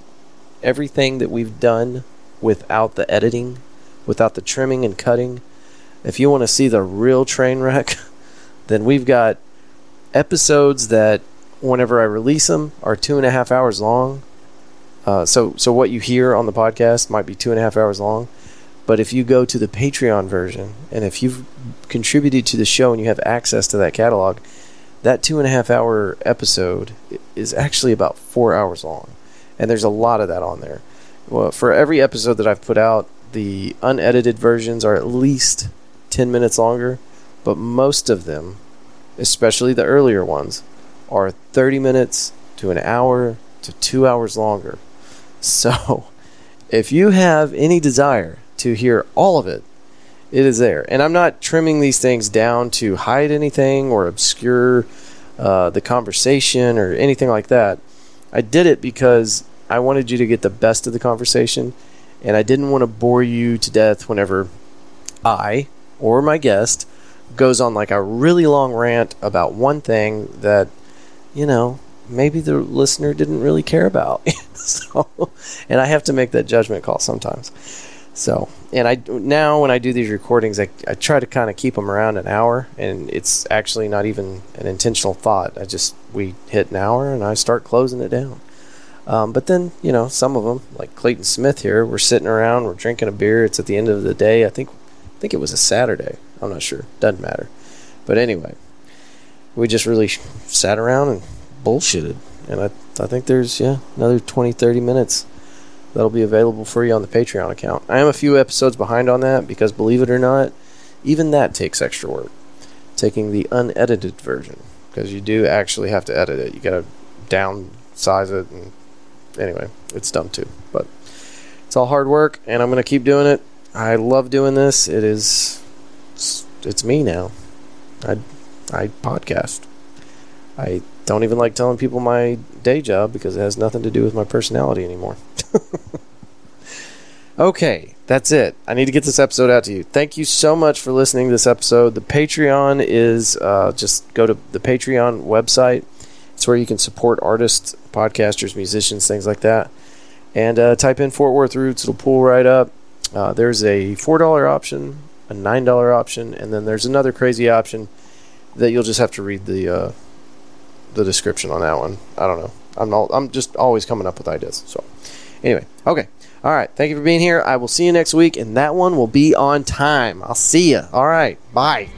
everything that we've done without the editing, without the trimming and cutting, if you want to see the real train wreck, [laughs] then we've got episodes that whenever I release them are two and a half hours long. Uh, so so what you hear on the podcast might be two and a half hours long, but if you go to the Patreon version and if you've contributed to the show and you have access to that catalog, that two and a half hour episode is actually about four hours long, and there's a lot of that on there. Well, for every episode that I've put out, the unedited versions are at least ten minutes longer, but most of them, especially the earlier ones, are 30 minutes to an hour to two hours longer. So, [laughs] if you have any desire to hear all of it, it is there. And I'm not trimming these things down to hide anything or obscure uh, the conversation or anything like that. I did it because I wanted you to get the best of the conversation, and I didn't want to bore you to death whenever I or my guest goes on like a really long rant about one thing that, you know, maybe the listener didn't really care about. [laughs] so, and I have to make that judgment call sometimes. So, and I now when I do these recordings, I, I try to kind of keep them around an hour, and it's actually not even an intentional thought. I just we hit an hour and I start closing it down. Um, but then you know some of them, like Clayton Smith here, we're sitting around, we're drinking a beer. It's at the end of the day. I think I think it was a Saturday. I'm not sure. Doesn't matter. But anyway, we just really sat around and bullshitted. And I, I think there's, yeah, another 20, 30 minutes that'll be available for you on the Patreon account. I am a few episodes behind on that because, believe it or not, even that takes extra work. Taking the unedited version because you do actually have to edit it. You got to downsize it. And anyway, it's dumb too. But it's all hard work, and I'm to keep doing it. I love doing this. It is it's, it's me now. I I podcast. I don't even like telling people my day job because it has nothing to do with my personality anymore. [laughs] okay, that's it. I need to get this episode out to you. Thank you so much for listening to this episode. The Patreon is uh, just go to the Patreon website. It's where you can support artists, podcasters, musicians, things like that. And uh, type in Fort Worth Roots, it'll pull right up. Uh, there's a $4 option, a $9 option, and then there's another crazy option that you'll just have to read the uh, the description on that one. I don't know. I'm I'm just always coming up with ideas. So anyway, okay. All right. Thank you for being here. I will see you next week, and that one will be on time. I'll see you. All right. Bye.